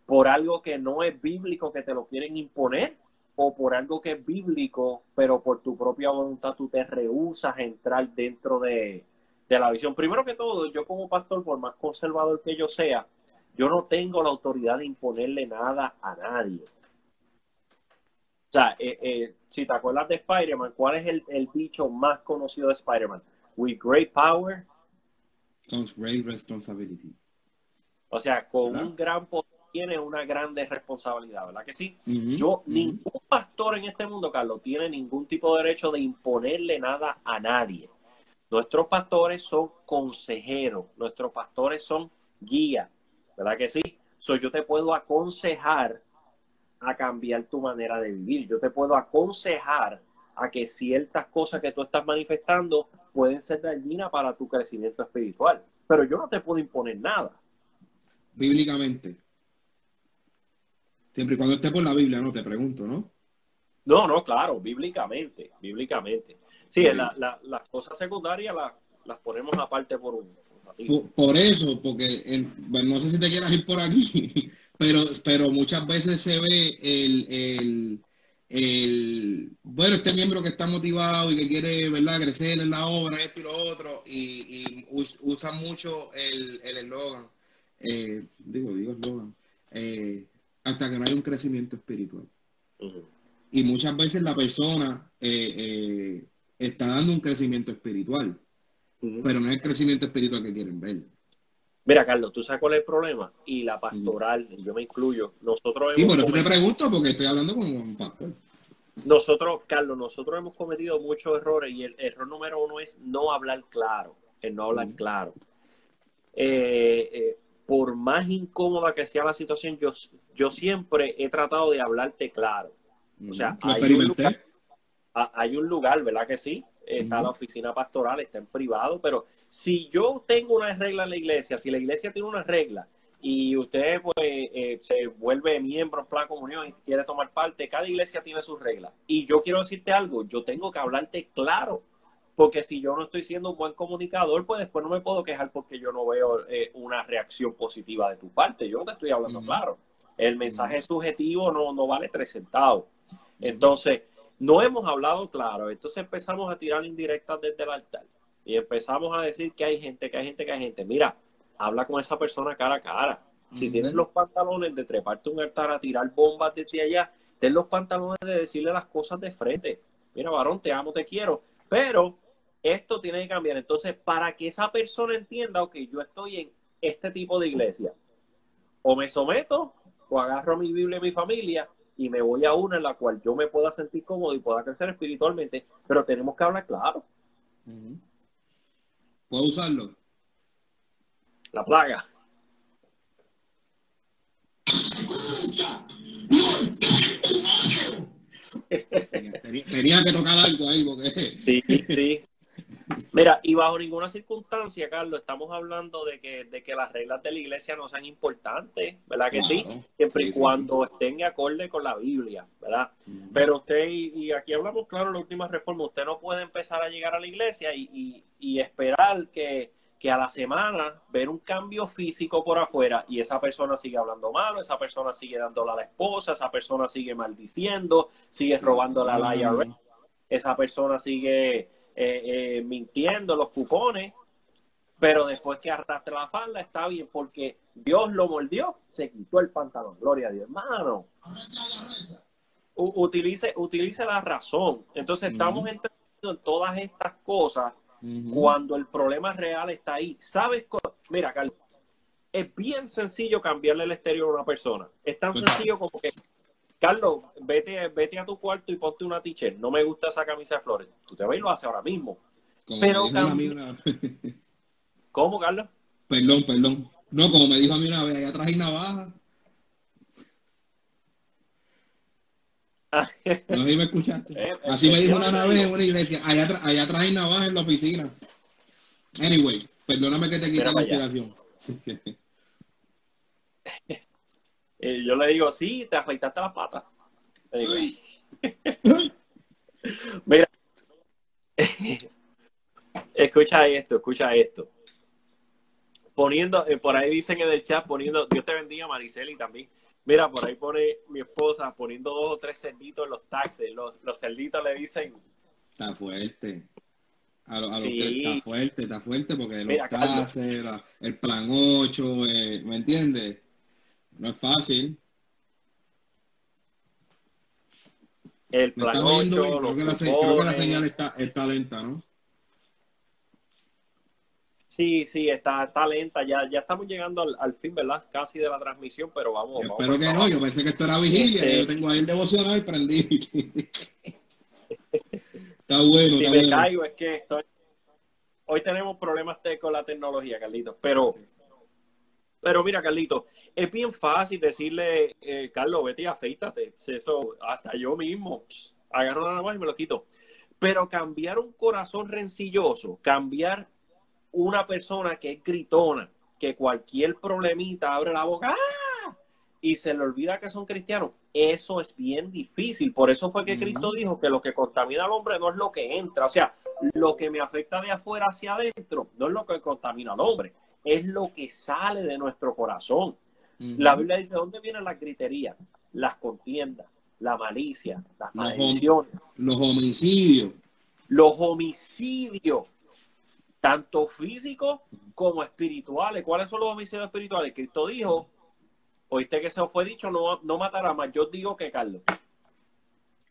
por algo que no es bíblico que te lo quieren imponer o por algo que es bíblico, pero por tu propia voluntad tú te rehusas a entrar dentro de, la visión. Primero que todo, yo como pastor, por más conservador que yo sea, yo no tengo la autoridad de imponerle nada a nadie. O sea, eh, eh, si te acuerdas de Spider-Man, ¿cuál es el, el, dicho más conocido de Spider-Man? With great power comes great responsibility. O sea, con un gran poder tiene una grande responsabilidad, ¿verdad que sí? Yo, ningún pastor en este mundo, Carlos, tiene ningún tipo de derecho de imponerle nada a nadie. Nuestros pastores son consejeros, nuestros pastores son guías, ¿verdad que sí? So, yo te puedo aconsejar a cambiar tu manera de vivir, yo te puedo aconsejar a que ciertas cosas que tú estás manifestando pueden ser dañinas para tu crecimiento espiritual, pero yo no te puedo imponer nada. Bíblicamente, Siempre y cuando esté por la Biblia, no te pregunto, ¿no? No, no, claro, bíblicamente, bíblicamente. Sí, las cosas secundarias las, ponemos aparte por un... Por, eso, porque no sé si te quieras ir por aquí, pero, pero muchas veces se ve el, el, bueno, este miembro que está motivado y que quiere, ¿verdad?, crecer en la obra, esto y lo otro, y, usa mucho el eslogan, eh, digo, digo eslogan, eh, hasta que no haya un crecimiento espiritual. y muchas veces la persona eh, eh, está dando un crecimiento espiritual, pero no es el crecimiento espiritual que quieren ver. Mira, Carlos, tú sabes cuál es el problema. Y la pastoral, yo me incluyo. Nosotros sí, por eso te pregunto, porque estoy hablando con un pastor. Nosotros, Carlos, nosotros hemos cometido muchos errores y el error número uno es no hablar claro, el no hablar claro. Eh, eh, por más incómoda que sea la situación, yo, yo siempre he tratado de hablarte claro. O sea, hay un, lugar, hay un lugar, ¿verdad que sí? Está la oficina pastoral, está en privado, pero si yo tengo una regla en la iglesia, si la iglesia tiene una regla y usted pues eh, se vuelve miembro en plan comunión y quiere tomar parte, cada iglesia tiene sus reglas. Y yo quiero decirte algo, yo tengo que hablarte claro, porque si yo no estoy siendo un buen comunicador, pues después no me puedo quejar porque yo no veo eh, una reacción positiva de tu parte. Yo no te estoy hablando claro. El mensaje subjetivo no, no vale tres centavos. Entonces, no hemos hablado claro. Entonces empezamos a tirar indirectas desde el altar. Y empezamos a decir que hay gente, que hay gente, que hay gente. Mira, habla con esa persona cara a cara. Si tienes los pantalones de treparte un altar a tirar bombas desde allá, ten los pantalones de decirle las cosas de frente. Mira, varón, te amo, te quiero. Pero esto tiene que cambiar. Entonces, para que esa persona entienda, que yo estoy en este tipo de iglesia, o me someto, o agarro mi Biblia y mi familia, y me voy a una en la cual yo me pueda sentir cómodo y pueda crecer espiritualmente, pero tenemos que hablar claro. ¿Puedo usarlo? La plaga. Tenía, que tocar algo ahí porque... Sí, sí. Mira, y bajo ninguna circunstancia, Carlos, estamos hablando de que, de que las reglas de la iglesia no sean importantes, ¿verdad que sí? Siempre y cuando estén de acorde con la Biblia, ¿verdad? Pero usted, y, aquí hablamos claro en la última reforma, usted no puede empezar a llegar a la iglesia y, y, esperar que, que a la semana ver un cambio físico por afuera y esa persona sigue hablando malo, esa persona sigue dándole a la esposa, esa persona sigue maldiciendo, sigue robando la IRS, esa persona sigue eh, eh, mintiendo los cupones, pero después que arrastra la falda está bien porque Dios lo mordió, se quitó el pantalón. Gloria a Dios, hermano. utilice, utilice la razón. Entonces estamos entrando en todas estas cosas cuando el problema real está ahí. ¿Sabes? Mira, Carlos, es bien sencillo cambiarle el exterior a una persona. Es tan pues sencillo como que Carlos, vete, vete a tu cuarto y ponte una t No me gusta esa camisa de flores. Tú te vas y lo haces ahora mismo. Pero, ¿Cómo, Carlos? Perdón, perdón. No, como me dijo a mí una vez, allá atrás hay navaja. no sé si me escuchaste. Eh, Así me dijo una vez en una iglesia. Allá, allá atrás hay navaja en la oficina. Anyway, perdóname que te quite la inspiración. Y yo le digo, sí, te afeitaste las patas. Mira, escucha esto, escucha esto. Poniendo, eh, por ahí dicen en el chat, poniendo, Dios te bendiga, Mariceli también. Mira, por ahí pone mi esposa poniendo dos o tres cerditos en los taxis. Los, los cerditos le dicen. Está fuerte. A, los está fuerte, está fuerte porque los taxes, el plan 8, eh, ¿me entiendes? No es fácil. El plan 8, creo, que la, creo, que la, señal está, está lenta, ¿no? Sí, sí, está, está lenta. Ya, ya estamos llegando al, al, fin, ¿verdad? Casi de la transmisión, pero vamos. Yo espero que no, yo pensé que esto era vigilia. Este... Yo tengo ahí el devocional prendido. está bueno. Si está me bueno. caigo, es que estoy. Hoy tenemos problemas con la tecnología, Carlitos, pero pero mira, Carlito, es bien fácil decirle, eh, Carlos, vete y afeítate. Eso, hasta yo mismo, agarro nada más y me lo quito. Pero cambiar un corazón rencilloso, cambiar una persona que es gritona, que cualquier problemita abre la boca ¡ah! y se le olvida que son cristianos, eso es bien difícil. Por eso fue que Cristo dijo que lo que contamina al hombre no es lo que entra. O sea, lo que me afecta de afuera hacia adentro no es lo que contamina al hombre es lo que sale de nuestro corazón. La Biblia dice, ¿dónde vienen las griterías? Las contiendas, la malicia, las maldiciones. Los homicidios. Los homicidios, tanto físicos como espirituales. ¿Cuáles son los homicidios espirituales? Cristo dijo, oíste que se os fue dicho, no, no matará más. Yo digo que Carlos.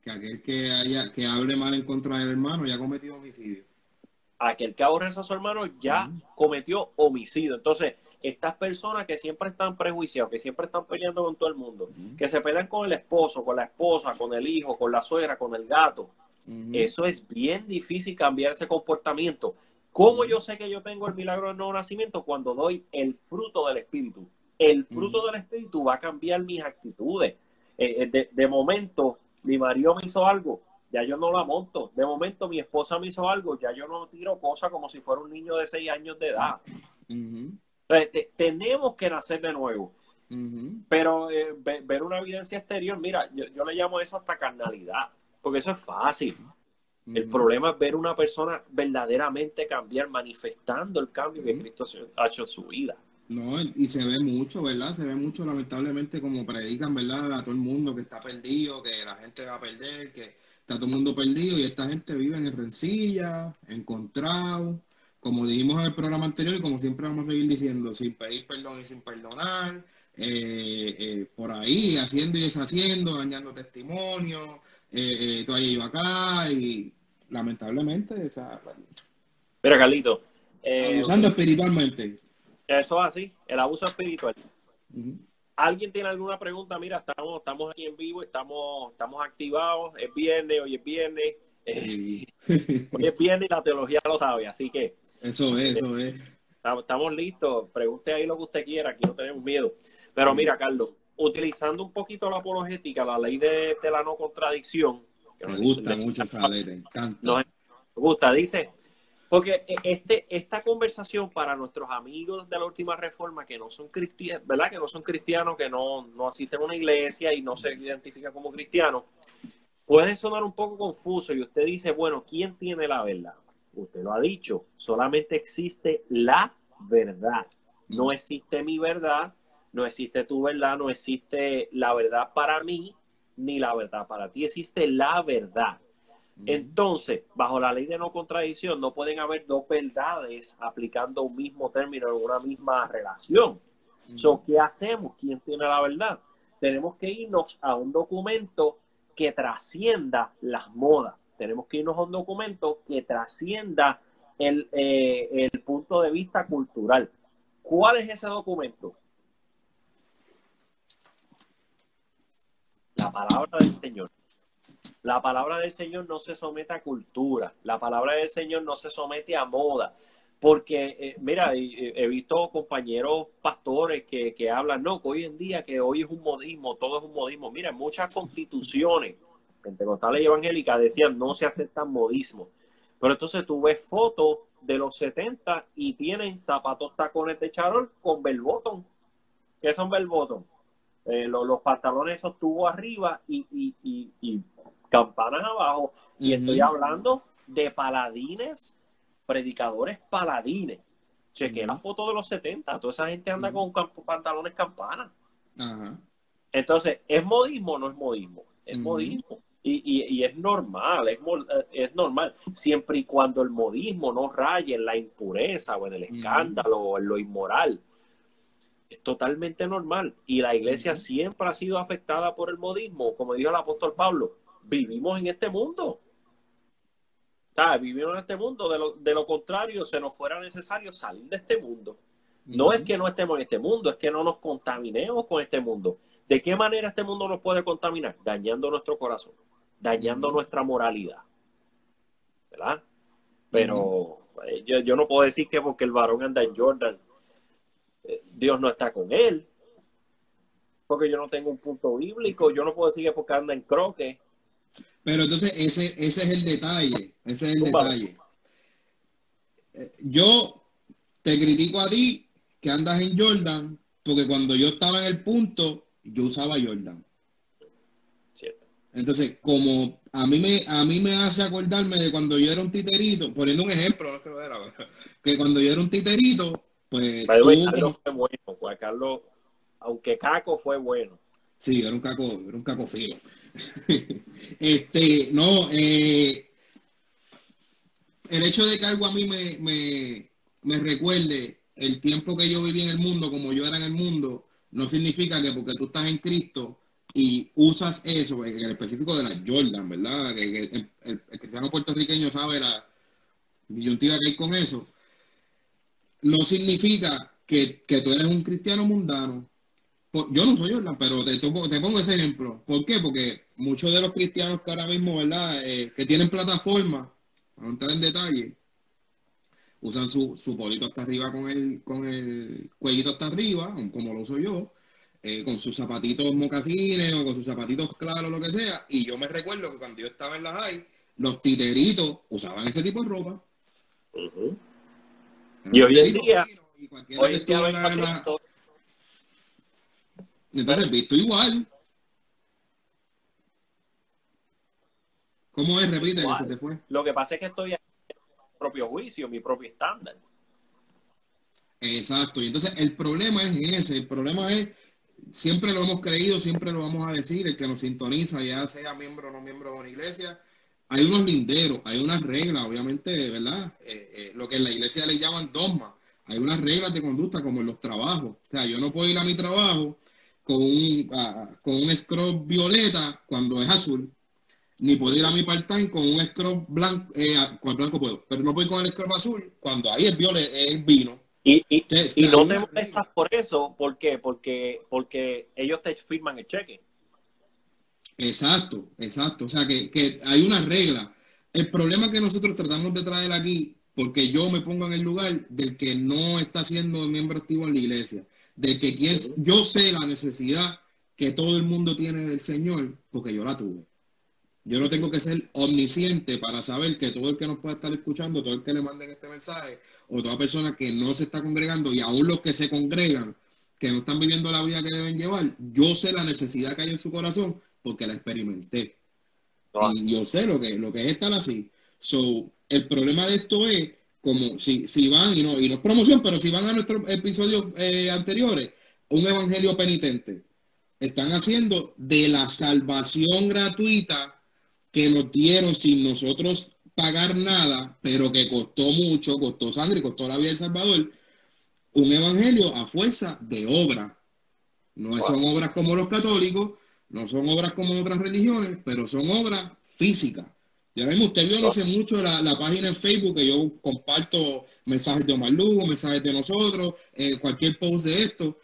que aquel que haya, que hable mal en contra del hermano ya ha cometido homicidio. Aquel que aborrece a su hermano ya cometió homicidio. Entonces, estas personas que siempre están prejuiciados, que siempre están peleando con todo el mundo, que se pelean con el esposo, con la esposa, con el hijo, con la suegra, con el gato, eso es bien difícil cambiar ese comportamiento. ¿Cómo yo sé que yo tengo el milagro del nuevo nacimiento? Cuando doy el fruto del Espíritu. El fruto del Espíritu va a cambiar mis actitudes. Eh, eh, de, momento, mi marido me hizo algo, ya yo no la monto. De momento, mi esposa me hizo algo, ya yo no tiro cosas como si fuera un niño de seis años de edad. tenemos que nacer de nuevo. Pero eh, ver una evidencia exterior, mira, yo, yo, le llamo eso hasta carnalidad, porque eso es fácil. El problema es ver una persona verdaderamente cambiar, manifestando el cambio que Cristo ha hecho en su vida. No, y se ve mucho, ¿verdad? Se ve mucho, lamentablemente, como predican, ¿verdad? A todo el mundo que está perdido, que la gente va a perder, que está todo el mundo perdido y esta gente vive en rencilla, encontrado, como dijimos en el programa anterior y como siempre vamos a seguir diciendo, sin pedir perdón y sin perdonar, eh, eh, por ahí, haciendo y deshaciendo, dañando testimonio, eh, eh, todavía iba acá y lamentablemente, o sea, Mira, Carlito. Abusando espiritualmente. Eso es así, el abuso espiritual. ¿Alguien tiene alguna pregunta? Mira, estamos, estamos aquí en vivo, estamos, estamos activados, es viernes, hoy es viernes. hoy es viernes y la teología lo sabe, así que. Eso es, eso es. Estamos listos, pregunte ahí lo que usted quiera, aquí no tenemos miedo. Pero mira, Carlos, utilizando un poquito la apologética, la ley de, la no contradicción. Me gusta mucho esa ley, me encanta. me gusta, dice, porque este, esta conversación para nuestros amigos de la última reforma que no son cristianos, ¿verdad? Que no son cristianos, que no, no asisten a una iglesia y no se identifican como cristianos, puede sonar un poco confuso y usted dice, bueno, ¿quién tiene la verdad? Usted lo ha dicho, solamente existe la verdad. No existe mi verdad, no existe tu verdad, no existe la verdad para mí, ni la verdad para ti, existe la verdad. Entonces, bajo la ley de no contradicción, no pueden haber dos verdades aplicando un mismo término en una misma relación. ¿Qué hacemos? ¿Quién tiene la verdad? Tenemos que irnos a un documento que trascienda las modas. Tenemos que irnos a un documento que trascienda el, eh, el punto de vista cultural. ¿Cuál es ese documento? la palabra del Señor. La palabra del Señor no se somete a cultura, la palabra del Señor no se somete a moda, porque, eh, mira, he visto compañeros pastores que, que, hablan, no, que hoy en día, que hoy es un modismo, todo es un modismo. Mira, muchas constituciones pentecostales y evangélicas decían, no se aceptan modismos. Pero entonces tú ves fotos de los 70 y tienen zapatos tacones de charol con bell bottom. ¿Qué son bell? Eh, los, pantalones esos tubo arriba y, y, campanas abajo. Y estoy hablando de paladines, predicadores paladines. Chequé la foto de los 70, toda esa gente anda con pantalones campanas. Entonces, ¿es modismo o no es modismo? Es modismo. Y, y, es normal, es, eh, es, normal, siempre y cuando el modismo no raye en la impureza o en el escándalo o en lo inmoral es totalmente normal. Y la iglesia siempre ha sido afectada por el modismo. Como dijo el apóstol Pablo, vivimos en este mundo. Vivimos en este mundo. De lo, de lo contrario, se nos fuera necesario salir de este mundo. No es que no estemos en este mundo, es que no nos contaminemos con este mundo. ¿De qué manera este mundo nos puede contaminar? Dañando nuestro corazón, dañando nuestra moralidad. ¿Verdad? Pero eh, yo, yo no puedo decir que porque el varón anda en Jordan, Dios no está con él. Porque yo no tengo un punto bíblico, yo no puedo decir que porque anda en croque. Pero entonces ese, ese es el detalle, ese es el detalle. Eh, yo te critico a ti que andas en Jordan, porque cuando yo estaba en el punto, yo usaba Jordan. Entonces, como a mí me a mí me hace acordarme de cuando yo era un titerito, poniendo un ejemplo, no es que lo era, que cuando yo era un titerito, pues. Carlos fue bueno, Carlos, aunque Caco fue bueno. Sí, era un caco, era un caco filo. este, no, eh, el hecho de que algo a mí me, me, me recuerde el tiempo que yo viví en el mundo, como yo era en el mundo, no significa que porque tú estás en Cristo, y usas eso, en el específico de la Jordan, ¿verdad? Que, el, cristiano puertorriqueño sabe la disyuntiva que hay con eso, no significa que, tú eres un cristiano mundano. Yo no soy Jordan, pero te, te, pongo ese ejemplo. ¿Por qué? Porque muchos de los cristianos que ahora mismo, ¿verdad? Eh, que tienen plataforma, para no entrar en detalle, usan su, su polito hasta arriba con el, con el cuellito hasta arriba, como lo uso yo, eh, con sus zapatitos mocasines o con sus zapatitos claros, lo que sea. Y yo me recuerdo que cuando yo estaba en la high, los titeritos usaban ese tipo de ropa. Y hoy en día, Entonces, visto igual. ¿Cómo es? Repite, que se te fue. Lo que pasa es que estoy en mi propio juicio, mi propio estándar. Exacto. Y entonces el problema es ese. El problema es siempre lo hemos creído, siempre lo vamos a decir, el que nos sintoniza, ya sea miembro o no miembro de una iglesia, hay unos linderos, hay unas reglas, obviamente, ¿verdad? Eh, eh, lo que en la iglesia le llaman dogma, hay unas reglas de conducta como en los trabajos. O sea, yo no puedo ir a mi trabajo con un, con un scrub violeta cuando es azul, ni puedo ir a mi part-time con un scrub blanco, eh, con el blanco puedo, pero no puedo ir con el scrub azul cuando ahí es, violet, es vino. Y, y, y no te molestas por eso, ¿por qué? Porque, porque ellos te firman el cheque. Exacto, exacto. O sea, que, que hay una regla. El problema que nosotros tratamos de traer aquí, porque yo me pongo en el lugar del que no está siendo miembro activo en la iglesia, de que quien, yo sé la necesidad que todo el mundo tiene del Señor, porque yo la tuve. Yo no tengo que ser omnisciente para saber que todo el que nos pueda estar escuchando, todo el que le manden este mensaje, o toda persona que no se está congregando, y aún los que se congregan, que no están viviendo la vida que deben llevar, yo sé la necesidad que hay en su corazón porque la experimenté. y yo sé lo que, lo que es estar así. So, el problema de esto es, como si, si van, y no, y no es promoción, pero si van a nuestros episodios eh, anteriores, un evangelio penitente. Están haciendo de la salvación gratuita que nos dieron sin nosotros pagar nada, pero que costó mucho, costó sangre, costó la vida del Salvador, un evangelio a fuerza de obra. No son obras como los católicos, no son obras como otras religiones, pero son obras físicas. Ya vemos, usted vio no sé mucho la, la, página en Facebook que yo comparto mensajes de Omar Lugo, mensajes de nosotros, eh, cualquier post de esto.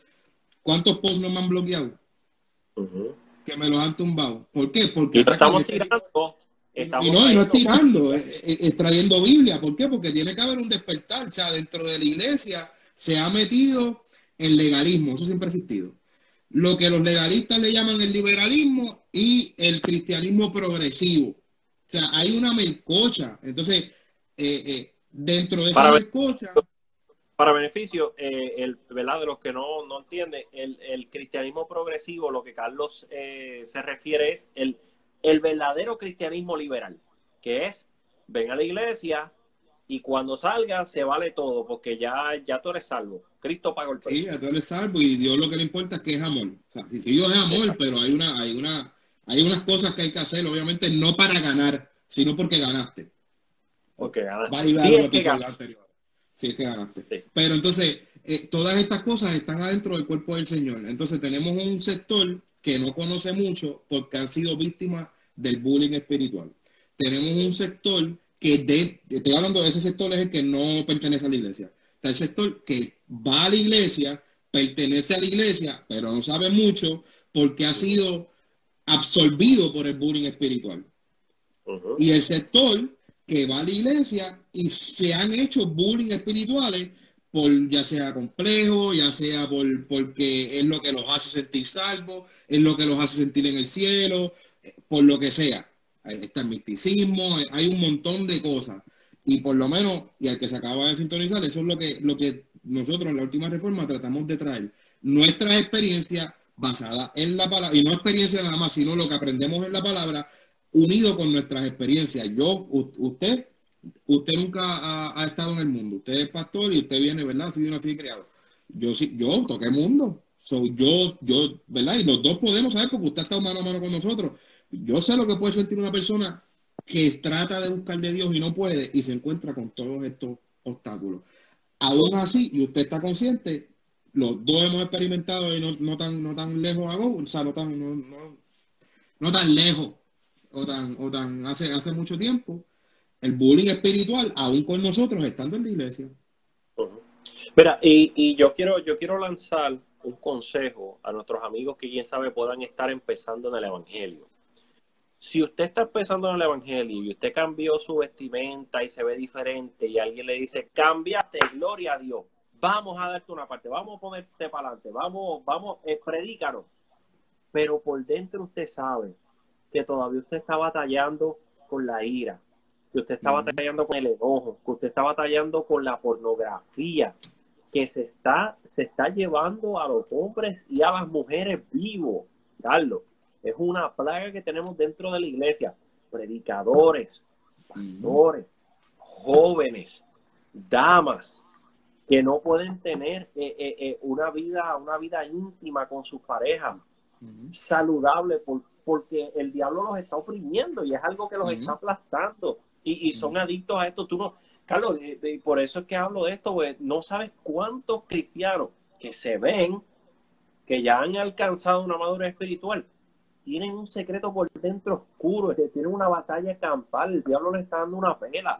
¿Cuántos posts no me han bloqueado? que me los han tumbado. ¿Por qué? Porque estamos tirando. y no, y no es tirando, es, trayendo Biblia. ¿Por qué? Porque tiene que haber un despertar. O sea, dentro de la iglesia se ha metido el legalismo, eso siempre ha existido. Lo que los legalistas le llaman el liberalismo y el cristianismo progresivo. O sea, hay una melcocha. Entonces, eh, eh, dentro de esa melcocha para beneficio, eh, el, ¿verdad? de los que no, no entienden, el, cristianismo progresivo, lo que Carlos eh, se refiere es el, el verdadero cristianismo liberal, que es, ven a la iglesia y cuando salga se vale todo, porque ya, ya tú eres salvo. Cristo pagó el precio. Sí, ya tú eres salvo y Dios lo que le importa es que es amor. O sea, si Dios es amor, pero hay una, hay una, hay unas cosas que hay que hacer, obviamente no para ganar, sino porque ganaste. Porque ganaste. Va a ir a sí, anterior si es que ganaste. Pero entonces, eh, todas estas cosas están adentro del cuerpo del Señor. Entonces, tenemos un sector que no conoce mucho porque han sido víctimas del bullying espiritual. Tenemos un sector que, de, estoy hablando de ese sector, es el que no pertenece a la iglesia. Está el sector que va a la iglesia, pertenece a la iglesia, pero no sabe mucho porque ha sido absorbido por el bullying espiritual. Y el sector que va a la iglesia y se han hecho bullying espirituales por ya sea complejo, ya sea por porque es lo que los hace sentir salvos, es lo que los hace sentir en el cielo, por lo que sea. Está el misticismo, hay un montón de cosas. Y por lo menos, y al que se acaba de sintonizar, eso es lo que, lo que nosotros en la última reforma tratamos de traer. Nuestra experiencia basada en la palabra, y no experiencia nada más, sino lo que aprendemos en la palabra, unido con nuestras experiencias. Yo, usted, usted nunca ha, estado en el mundo. Usted es pastor y usted viene, ¿verdad? Sido así criado. Yo sí, yo toqué mundo. soy yo, yo, ¿verdad? Y los dos podemos saber porque usted ha estado mano a mano con nosotros. Yo sé lo que puede sentir una persona que trata de buscar de Dios y no puede y se encuentra con todos estos obstáculos. Aún así, y usted está consciente, los dos hemos experimentado y no, no tan, no tan lejos o sea, no tan, no, no, no tan lejos o tan, o tan hace, hace mucho tiempo, el bullying espiritual aún con nosotros estando en la iglesia. Mira, y, y yo quiero, yo quiero lanzar un consejo a nuestros amigos que quién sabe puedan estar empezando en el Evangelio. Si usted está empezando en el Evangelio y usted cambió su vestimenta y se ve diferente y alguien le dice, cámbiate, gloria a Dios, vamos a darte una parte, vamos a ponerte para adelante, vamos, vamos, eh, predícanos. Pero por dentro usted sabe que todavía usted está batallando con la ira, que usted está batallando con el enojo, que usted está batallando con la pornografía, que se está, se está llevando a los hombres y a las mujeres vivos, Carlos. Es una plaga que tenemos dentro de la iglesia. Predicadores, pastores, jóvenes, damas, que no pueden tener eh, eh, eh, una vida, una vida íntima con sus parejas, saludable, porque el diablo los está oprimiendo y es algo que los está aplastando. Y, son adictos a esto. Tú no, Carlos, y por eso es que hablo de esto, pues no sabes cuántos cristianos que se ven que ya han alcanzado una madurez espiritual tienen un secreto por dentro oscuro, es tienen una batalla campal, el diablo le está dando una pela.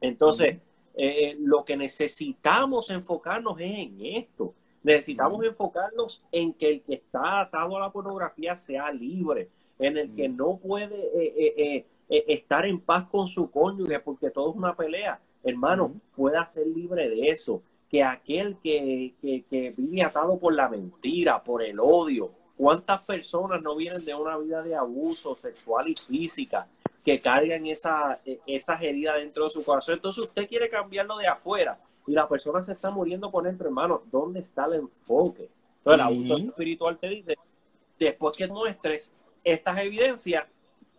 Entonces, eh, lo que necesitamos enfocarnos es en esto. Necesitamos enfocarnos en que el que está atado a la pornografía sea libre, en el que no puede eh, eh, estar en paz con su cónyuge porque todo es una pelea. Hermano, pueda ser libre de eso. Que aquel que, que vive atado por la mentira, por el odio, ¿Cuántas personas no vienen de una vida de abuso sexual y física que cargan esa, e, esas heridas dentro de su corazón? Entonces usted quiere cambiarlo de afuera y la persona se está muriendo por dentro, hermano. ¿Dónde está el enfoque? Entonces el abuso espiritual te dice, después que muestres estas evidencias,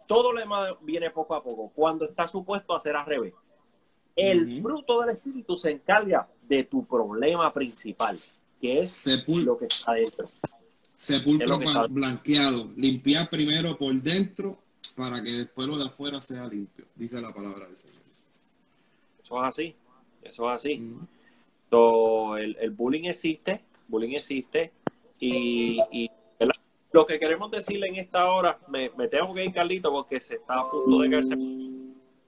todo lo demás viene poco a poco, cuando está supuesto a ser al revés. El fruto del espíritu se encarga de tu problema principal, que es lo que está dentro sepulcro blanqueado. Limpiar primero por dentro para que después lo de afuera sea limpio, dice la palabra del Señor. Eso es así, eso es así. el, bullying existe, bullying existe y, lo que queremos decirle en esta hora, me, tengo que ir Carlito porque se está a punto de caerse.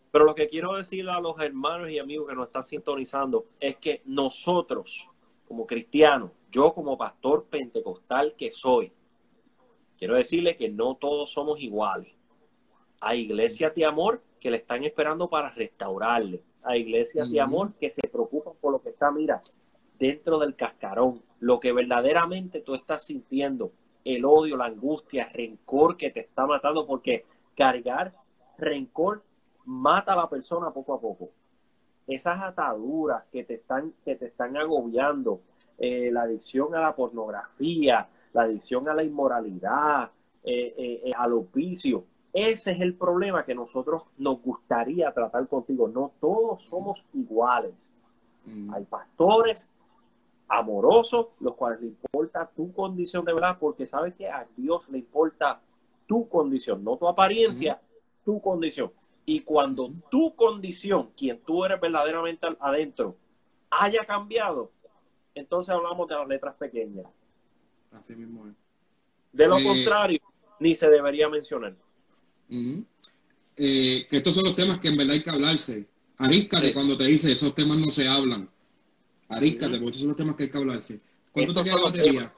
Pero lo que quiero decirle a los hermanos y amigos que nos están sintonizando es que nosotros, como cristianos, yo como pastor pentecostal que soy, quiero decirle que no todos somos iguales. Hay iglesias de amor que le están esperando para restaurarle. Hay iglesias de amor que se preocupan por lo que está, mira, dentro del cascarón, lo que verdaderamente tú estás sintiendo, el odio, la angustia, el rencor que te está matando, porque cargar rencor mata a la persona poco a poco. Esas ataduras que te están, que te están agobiando, eh, la adicción a la pornografía, la adicción a la inmoralidad, eh, eh, a los vicios. Ese es el problema que nosotros nos gustaría tratar contigo. No todos somos iguales. Mm. Hay pastores amorosos, los cuales le importa tu condición de verdad, porque sabes que a Dios le importa tu condición, no tu apariencia, tu condición. Y cuando tu condición, quien tú eres verdaderamente adentro, haya cambiado, entonces hablamos de las letras pequeñas. Así mismo es. De lo eh, contrario, ni se debería mencionar. Eh, que estos son los temas que en verdad hay que hablarse. Aríscate cuando te dice esos temas no se hablan. Aríscate, porque esos son los temas que hay que hablarse. ¿Cuánto te queda de batería?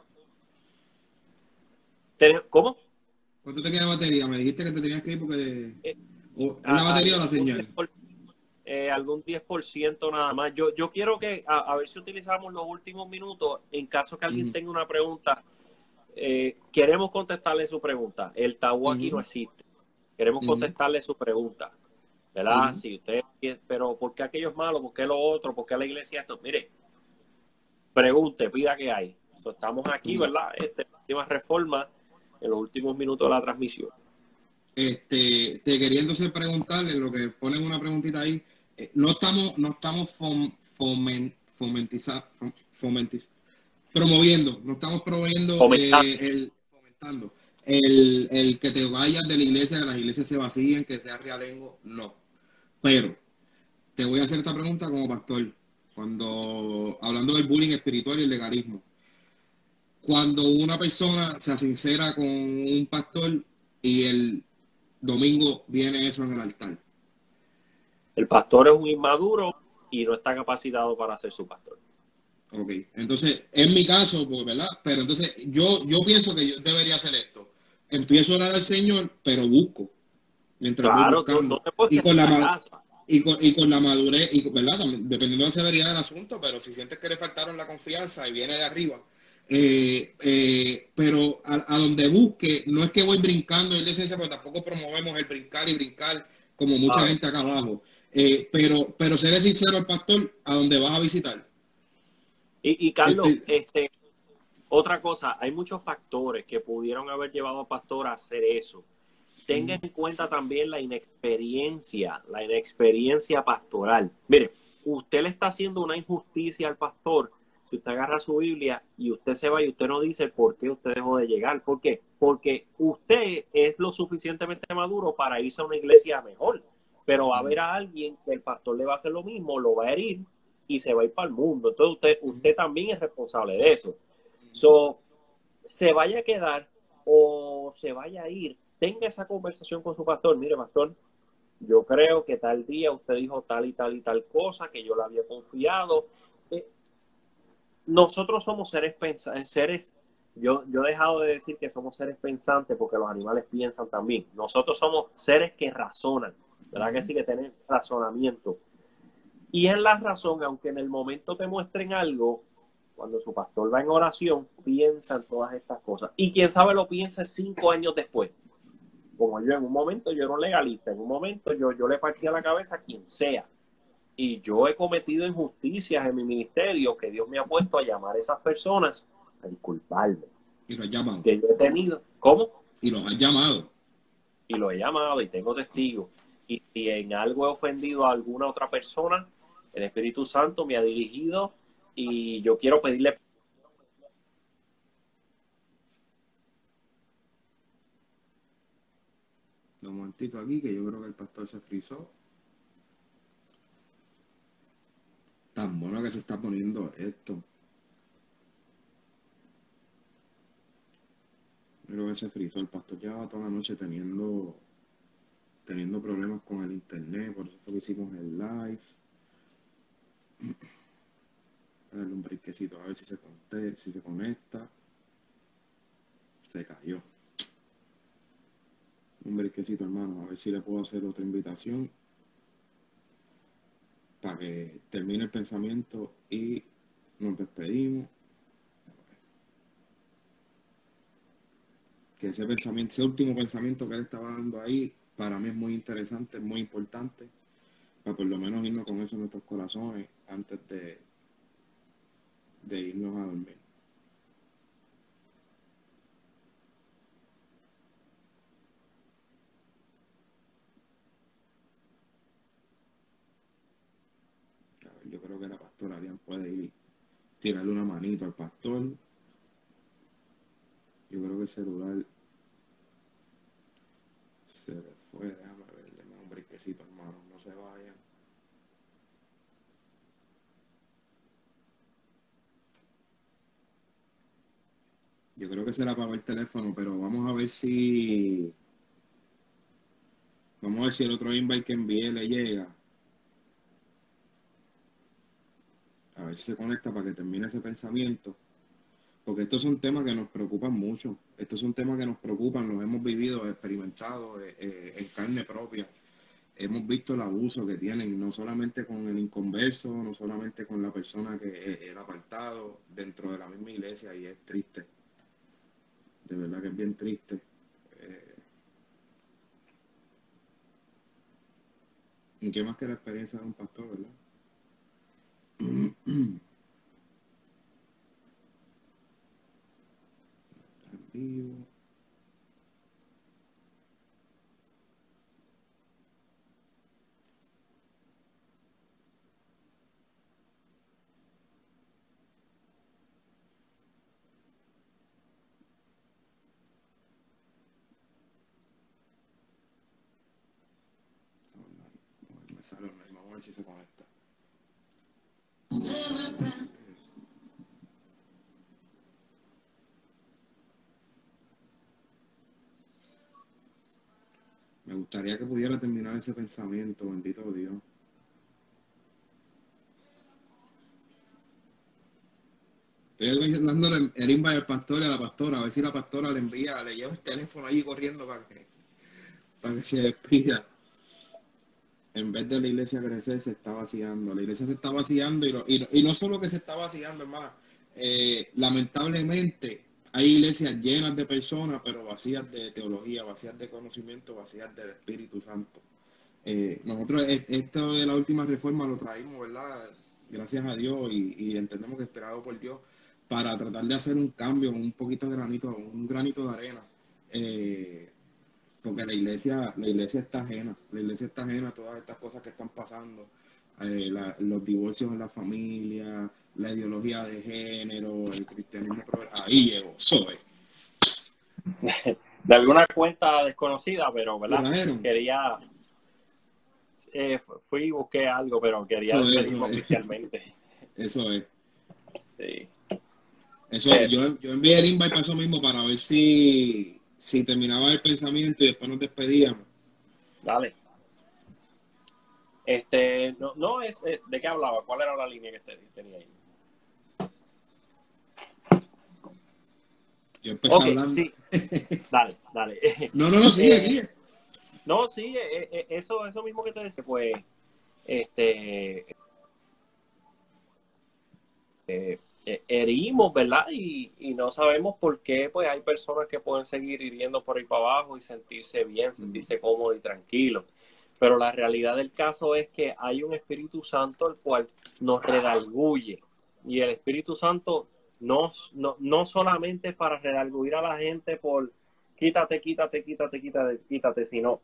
¿Cómo? ¿Cuánto te queda de batería? Me dijiste que te tenías que ir porque... Eh, ¿La batería o la señal? eh, algún 10% nada más. Yo, yo quiero que, a, ver si utilizamos los últimos minutos, en caso que alguien tenga una pregunta, eh, queremos contestarle su pregunta. El tabú aquí no existe. Queremos contestarle su pregunta. ¿Verdad? Si usted, pero ¿por qué aquello es malo? ¿Por qué lo otro? ¿Por qué la iglesia esto? Mire, pregunte, pida que hay. estamos aquí, ¿verdad? Este, última reforma en los últimos minutos de la transmisión. Este, te quería entonces preguntarle, lo que ponen una preguntita ahí, eh, no estamos, no estamos promoviendo, no estamos promoviendo eh, el, fomentando el, el, que te vayas de la iglesia, que las iglesias se vacíen, que sea realengo, no. Pero te voy a hacer esta pregunta como pastor, cuando hablando del bullying espiritual y el legalismo. cuando una persona se sincera con un pastor y el domingo viene eso en el altar? El pastor es un inmaduro y no está capacitado para ser su pastor. Ok, entonces, en mi caso, pues, ¿verdad? Pero entonces, yo, yo pienso que yo debería hacer esto. Empiezo a orar al Señor, pero busco. Mientras claro, voy no te puedes y, con la, y, con, y con la madurez, y, ¿verdad? Dependiendo de la severidad del asunto, pero si sientes que le faltaron la confianza y viene de arriba, eh, eh, pero a, a donde busque, no es que voy brincando en licencia, pero tampoco promovemos el brincar y brincar como mucha Ah. gente acá abajo. Eh, pero, pero seré sincero al pastor a donde vas a visitar. Y, y Carlos, Este- este, otra cosa, hay muchos factores que pudieron haber llevado a Pastor a hacer eso. Tenga en cuenta también la inexperiencia, la inexperiencia pastoral. Mire, usted le está haciendo una injusticia al pastor si usted agarra su Biblia y usted se va y usted no dice por qué usted dejó de llegar. ¿Por qué? Porque usted es lo suficientemente maduro para irse a una iglesia mejor. Pero va a haber a alguien que el pastor le va a hacer lo mismo, lo va a herir y se va a ir para el mundo. Entonces usted, usted también es responsable de eso. So, se vaya a quedar o se vaya a ir, tenga esa conversación con su pastor. Mire, pastor, yo creo que tal día usted dijo tal y tal y tal cosa, que yo le había confiado. Eh, nosotros somos seres pensantes, seres, yo, yo he dejado de decir que somos seres pensantes porque los animales piensan también. Nosotros somos seres que razonan, ¿verdad que sí? Que tienen razonamiento. Y en la razón, aunque en el momento te muestren algo, cuando su pastor va en oración, piensa en todas estas cosas. Y quién sabe lo piensa cinco años después. Como yo en un momento yo era un legalista, en un momento yo, yo le partía la cabeza a quien sea. Y yo he cometido injusticias en mi ministerio que Dios me ha puesto a llamar a esas personas a disculparme. Y los has llamado. Que yo he tenido, ¿cómo? Y los has llamado. y lo he llamado y tengo testigos. Y si en algo he ofendido a alguna otra persona, el Espíritu Santo me ha dirigido y yo quiero pedirle Un momentito aquí, que yo creo que el pastor se frizó. Tan bueno que se está poniendo esto. Creo que se frizó. El pastor llevaba toda la noche teniendo teniendo problemas con el internet, por eso fue que hicimos el live. Darle un brinquecito a ver si se, si se conecta. Se cayó. Un brinquecito, hermano, a ver si le puedo hacer otra invitación para que termine el pensamiento y nos despedimos. Que ese pensamiento, ese último pensamiento que él estaba dando ahí, para mí es muy interesante, es muy importante, para por lo menos irnos con eso en nuestros corazones antes de, de irnos a dormir. A ver, yo creo que la pastora Arián puede ir, tirarle una manito al pastor. Yo creo que el celular se le fue, déjame ver, déjame un brinquecito, hermano, no se vayan. Yo creo que se le apagó el teléfono, pero vamos a ver si. Vamos a ver si el otro invite que envié le llega. A ver si se conecta para que termine ese pensamiento. Porque estos son temas que nos preocupan mucho. Estos son temas que nos preocupan, los hemos vivido, experimentado eh, eh, en carne propia. Hemos visto el abuso que tienen, no solamente con el inconverso, no solamente con la persona que es el apartado dentro de la misma iglesia, y es triste. De verdad que es bien triste. Eh, ¿Y qué más que la experiencia de un pastor, verdad? Está vivo. si se conecta. Me gustaría que pudiera terminar ese pensamiento, bendito Dios. Estoy dándole el invite al pastor y a la pastora, a ver si la pastora le envía, le lleva el teléfono allí corriendo para que, para que se despida. En vez de la iglesia crecer, se está vaciando. La iglesia se está vaciando y, y, no solo que se está vaciando, hermano. Eh, lamentablemente hay iglesias llenas de personas, pero vacías de teología, vacías de conocimiento, vacías del Espíritu Santo. Eh, nosotros e, esto de la última reforma lo traímos, ¿verdad? Gracias a Dios y, y entendemos que esperado por Dios para tratar de hacer un cambio, un poquito de granito, un granito de arena. Eh, porque la iglesia, la iglesia está ajena, la iglesia está ajena a todas estas cosas que están pasando, eh, los divorcios en la familia, la ideología de género, el cristianismo, ahí llegó, soy. De alguna cuenta desconocida, pero verdad, quería eh, fui y busqué algo, pero quería decirlo oficialmente. Eso es. Sí. Eso, eh, yo, yo envié el invite para eso mismo para ver si, si terminaba el pensamiento y después nos despedíamos. Dale. Este, no, no es, eh, ¿de qué hablaba? ¿Cuál era la línea que tenía ahí? Yo empecé hablando. Sí. Dale, dale. No, no, no, sigue, sigue. No, sí, eh, eso, eso mismo que te decía, pues, este, eh, eh, herimos, ¿verdad? Y, no sabemos por qué, pues hay personas que pueden seguir hiriendo por ahí para abajo y sentirse bien, sentirse cómodo y tranquilo. Pero la realidad del caso es que hay un Espíritu Santo el cual nos redarguye. Y el Espíritu Santo no, no, no solamente es para redarguir a la gente por quítate, quítate, quítate, quítate, quítate, sino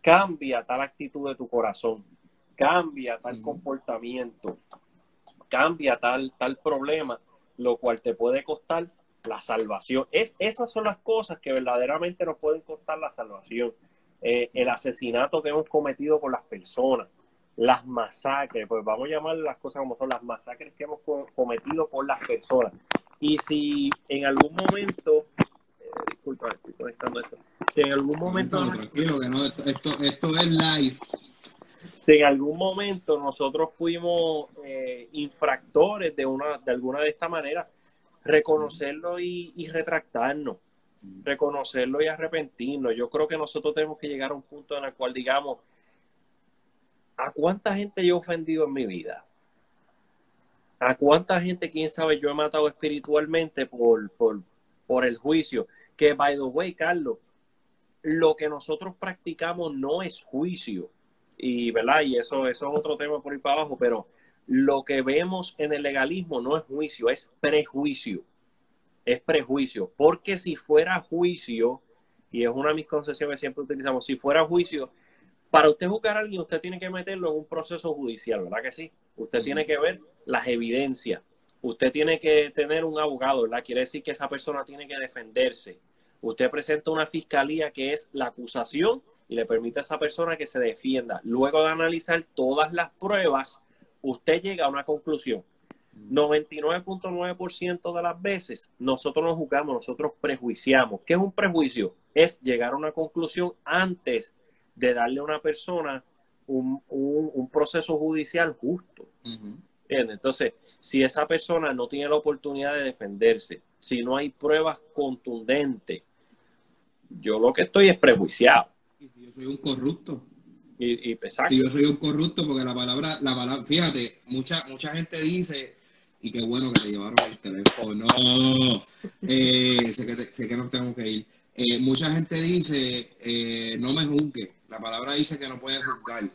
cambia tal actitud de tu corazón, cambia tal comportamiento, cambia tal, tal problema, lo cual te puede costar la salvación. Es, esas son las cosas que verdaderamente nos pueden costar la salvación. Eh, el asesinato que hemos cometido con las personas, las masacres, pues vamos a llamar las cosas como son, las masacres que hemos cometido con las personas. Y si en algún momento, eh, disculpa, estoy conectando esto, si en algún momento... tranquilo, que no, esto, esto es live si en algún momento nosotros fuimos infractores de una de alguna de esta manera, reconocerlo y, retractarnos, reconocerlo y arrepentirnos. Yo creo que nosotros tenemos que llegar a un punto en el cual digamos, ¿a cuánta gente yo he ofendido en mi vida? ¿A cuánta gente, quién sabe, yo he matado espiritualmente por, por, por el juicio? Que, by the way, Carlos, lo que nosotros practicamos no es juicio y, ¿verdad? y eso, eso es otro tema por ir para abajo, pero lo que vemos en el legalismo no es juicio, es prejuicio. Es prejuicio. Porque si fuera juicio, y es una de mis concesiones que siempre utilizamos, si fuera juicio, para usted juzgar a alguien, usted tiene que meterlo en un proceso judicial, ¿verdad que sí? Usted tiene que ver las evidencias. Usted tiene que tener un abogado, ¿verdad? Quiere decir que esa persona tiene que defenderse. Usted presenta una fiscalía que es la acusación y le permite a esa persona que se defienda. Luego de analizar todas las pruebas, usted llega a una conclusión. 99.9% de las veces nosotros nos juzgamos, nosotros prejuiciamos. ¿Qué es un prejuicio? Es llegar a una conclusión antes de darle a una persona un, proceso judicial justo. Entonces, si esa persona no tiene la oportunidad de defenderse, si no hay pruebas contundentes, yo lo que estoy es prejuiciado si yo soy un corrupto. Y, y Si yo soy un corrupto, porque la palabra, la palabra, fíjate, mucha, mucha gente dice, y qué bueno que te llevaron el teléfono. Eh, sé, que sé que nos tenemos que ir. Eh, mucha gente dice, eh, no me juzgue. La palabra dice que no puedes juzgar.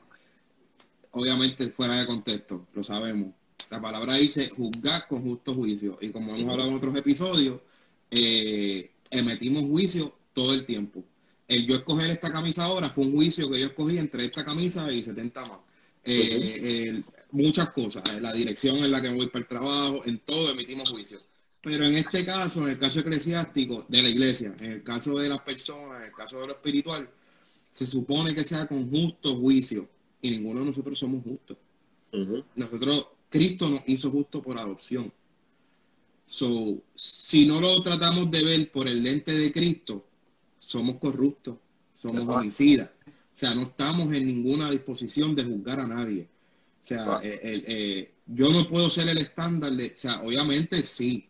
Obviamente fuera de contexto, lo sabemos. La palabra dice juzgar con justo juicio. Y como hemos hablado en otros episodios, emitimos juicio todo el tiempo el yo escoger esta camisa ahora fue un juicio que yo escogí entre esta camisa y 70 más. Eh, muchas cosas, en la dirección en la que voy para el trabajo, en todo emitimos juicio. Pero en este caso, en el caso eclesiástico de la iglesia, en el caso de las personas, en el caso de lo espiritual, se supone que sea con justo juicio y ninguno de nosotros somos justos. Nosotros, Cristo nos hizo justo por adopción. So, si no lo tratamos de ver por el lente de Cristo, somos corruptos, somos homicidas. sea, no estamos en ninguna disposición de juzgar a nadie. O sea, eh, eh, yo no puedo ser el estándar de, o sea, obviamente sí,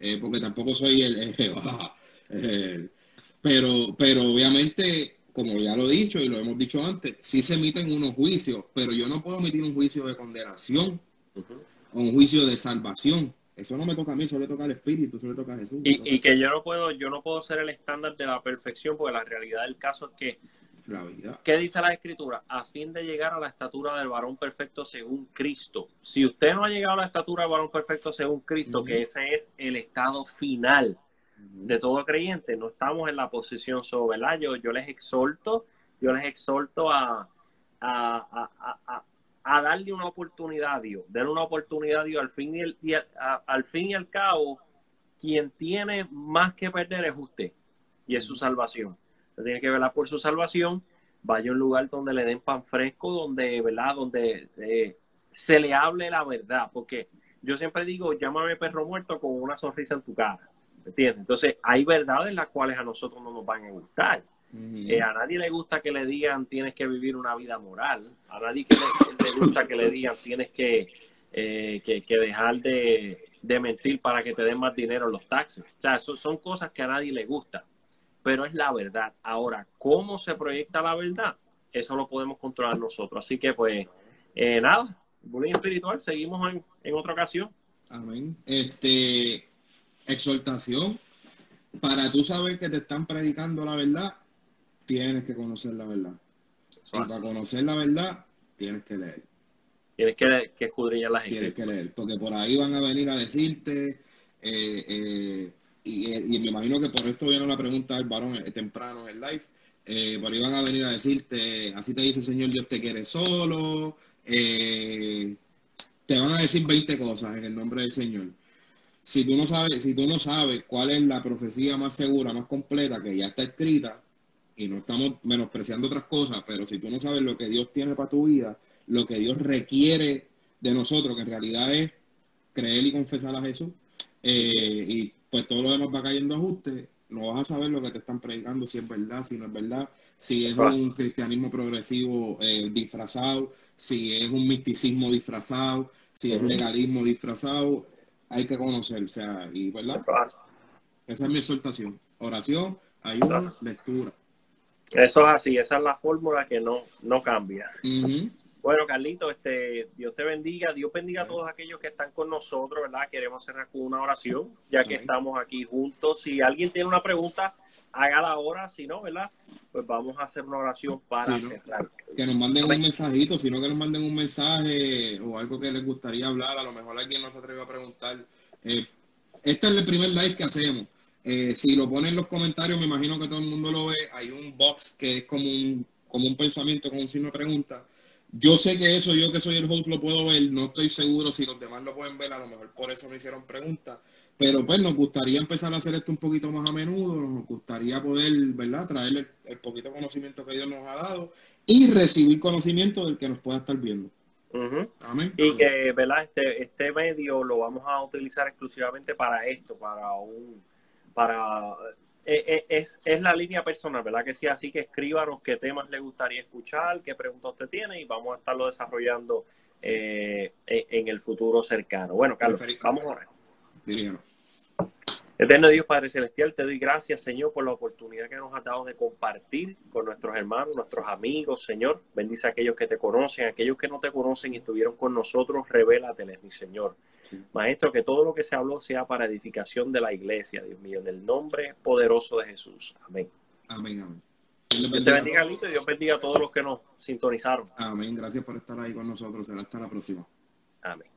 eh, porque tampoco soy el, pero, pero obviamente, como ya lo he dicho y lo hemos dicho antes, sí se emiten unos juicios, pero yo no puedo emitir un juicio de condenación o un juicio de salvación. Eso no me toca a mí, eso le toca al Espíritu, eso le toca a Jesús. Y, y que yo no puedo, yo no puedo ser el estándar de la perfección, porque la realidad del caso es que ¿Qué dice la escritura? A fin de llegar a la estatura del varón perfecto según Cristo. Si usted no ha llegado a la estatura del varón perfecto según Cristo, que ese es el estado final de todo creyente, no estamos en la posición sobre, ¿verdad? Yo, yo les exhorto, yo les exhorto a, a, darle una oportunidad a Dios, darle una oportunidad a Dios. Al fin y, al fin y al cabo, quien tiene más que perder es usted y es su salvación tiene que velar por su salvación, vaya a un lugar donde le den pan fresco, donde, ¿verdad? Donde eh, se le hable la verdad, porque yo siempre digo, llámame perro muerto con una sonrisa en tu cara, ¿entiendes? Entonces, hay verdades las cuales a nosotros no nos van a gustar. Eh, a nadie le gusta que le digan tienes que vivir una vida moral, a nadie le, gusta que le digan tienes que, eh, que, dejar de, de, mentir para que te den más dinero en los taxes. O sea, eso son cosas que a nadie le gusta pero es la verdad. Ahora, ¿cómo se proyecta la verdad? Eso lo podemos controlar nosotros. Así que, pues, eh, nada, bullying espiritual, seguimos en, otra ocasión. Amén. Este, exhortación. Para tú saber que te están predicando la verdad, tienes que conocer la verdad. y para conocer la verdad, tienes que leer. Tienes que, que escudriñar la gente. Tienes que leer, porque por ahí van a venir a decirte, eh, eh, y, me imagino que por esto viene la pregunta del varón eh, temprano en el live, eh, por ahí van a venir a decirte, así te dice el Señor, Dios te quiere solo, eh, te van a decir 20 cosas en el nombre del Señor. Si tú no sabes, si tú no sabes cuál es la profecía más segura, más completa, que ya está escrita, y no estamos menospreciando otras cosas, pero si tú no sabes lo que Dios tiene para tu vida, lo que Dios requiere de nosotros, que en realidad es creer y confesar a Jesús, eh, y pues todo lo demás va cayendo ajuste, no vas a saber lo que te están predicando, si es verdad, si no es verdad, si es un cristianismo progresivo eh, disfrazado, si es un misticismo disfrazado, si es legalismo disfrazado, hay que conocer, o sea, y verdad. Esa es mi exhortación. Oración, ayuda, lectura. Eso es así, esa es la fórmula que no, no cambia. Bueno, Carlito, este, Dios te bendiga, Dios bendiga a todos aquellos que están con nosotros, ¿verdad? Queremos cerrar con una oración, ya que estamos aquí juntos. Si alguien tiene una pregunta, hágala ahora, si no, ¿verdad? Pues vamos a hacer una oración para cerrar. Que nos manden un mensajito, si no que nos manden un mensaje o algo que les gustaría hablar, a lo mejor alguien nos atreve a preguntar. Eh, este es el primer live que hacemos. Eh, si lo ponen en los comentarios, me imagino que todo el mundo lo ve. Hay un box que es como un, como un pensamiento, como un signo de pregunta yo sé que eso, yo que soy el host, lo puedo ver. No estoy seguro si los demás lo pueden ver. A lo mejor por eso me hicieron preguntas. Pero pues nos gustaría empezar a hacer esto un poquito más a menudo. Nos gustaría poder, ¿verdad? Traer el, poquito conocimiento que Dios nos ha dado y recibir conocimiento del que nos pueda estar viendo. Amén. Y que, ¿verdad? Este, este medio lo vamos a utilizar exclusivamente para esto, para un, para eh, eh, es, es, la línea personal, ¿verdad? Que sí, así que escríbanos qué temas le gustaría escuchar, qué preguntas usted tiene y vamos a estarlo desarrollando eh, en el futuro cercano. Bueno, Carlos, vamos a ver. Eterno Dios Padre Celestial, te doy gracias, Señor, por la oportunidad que nos has dado de compartir con nuestros hermanos, nuestros amigos, Señor. Bendice a aquellos que te conocen, aquellos que no te conocen y estuvieron con nosotros, revélateles, mi Señor. Maestro, que todo lo que se habló sea para edificación de la iglesia, Dios mío, en el nombre poderoso de Jesús. Amén. Amén, amén. Dios te bendiga, Lito, y Dios bendiga a todos los que nos sintonizaron. Amén. Gracias por estar ahí con nosotros. Hasta la próxima. Amén.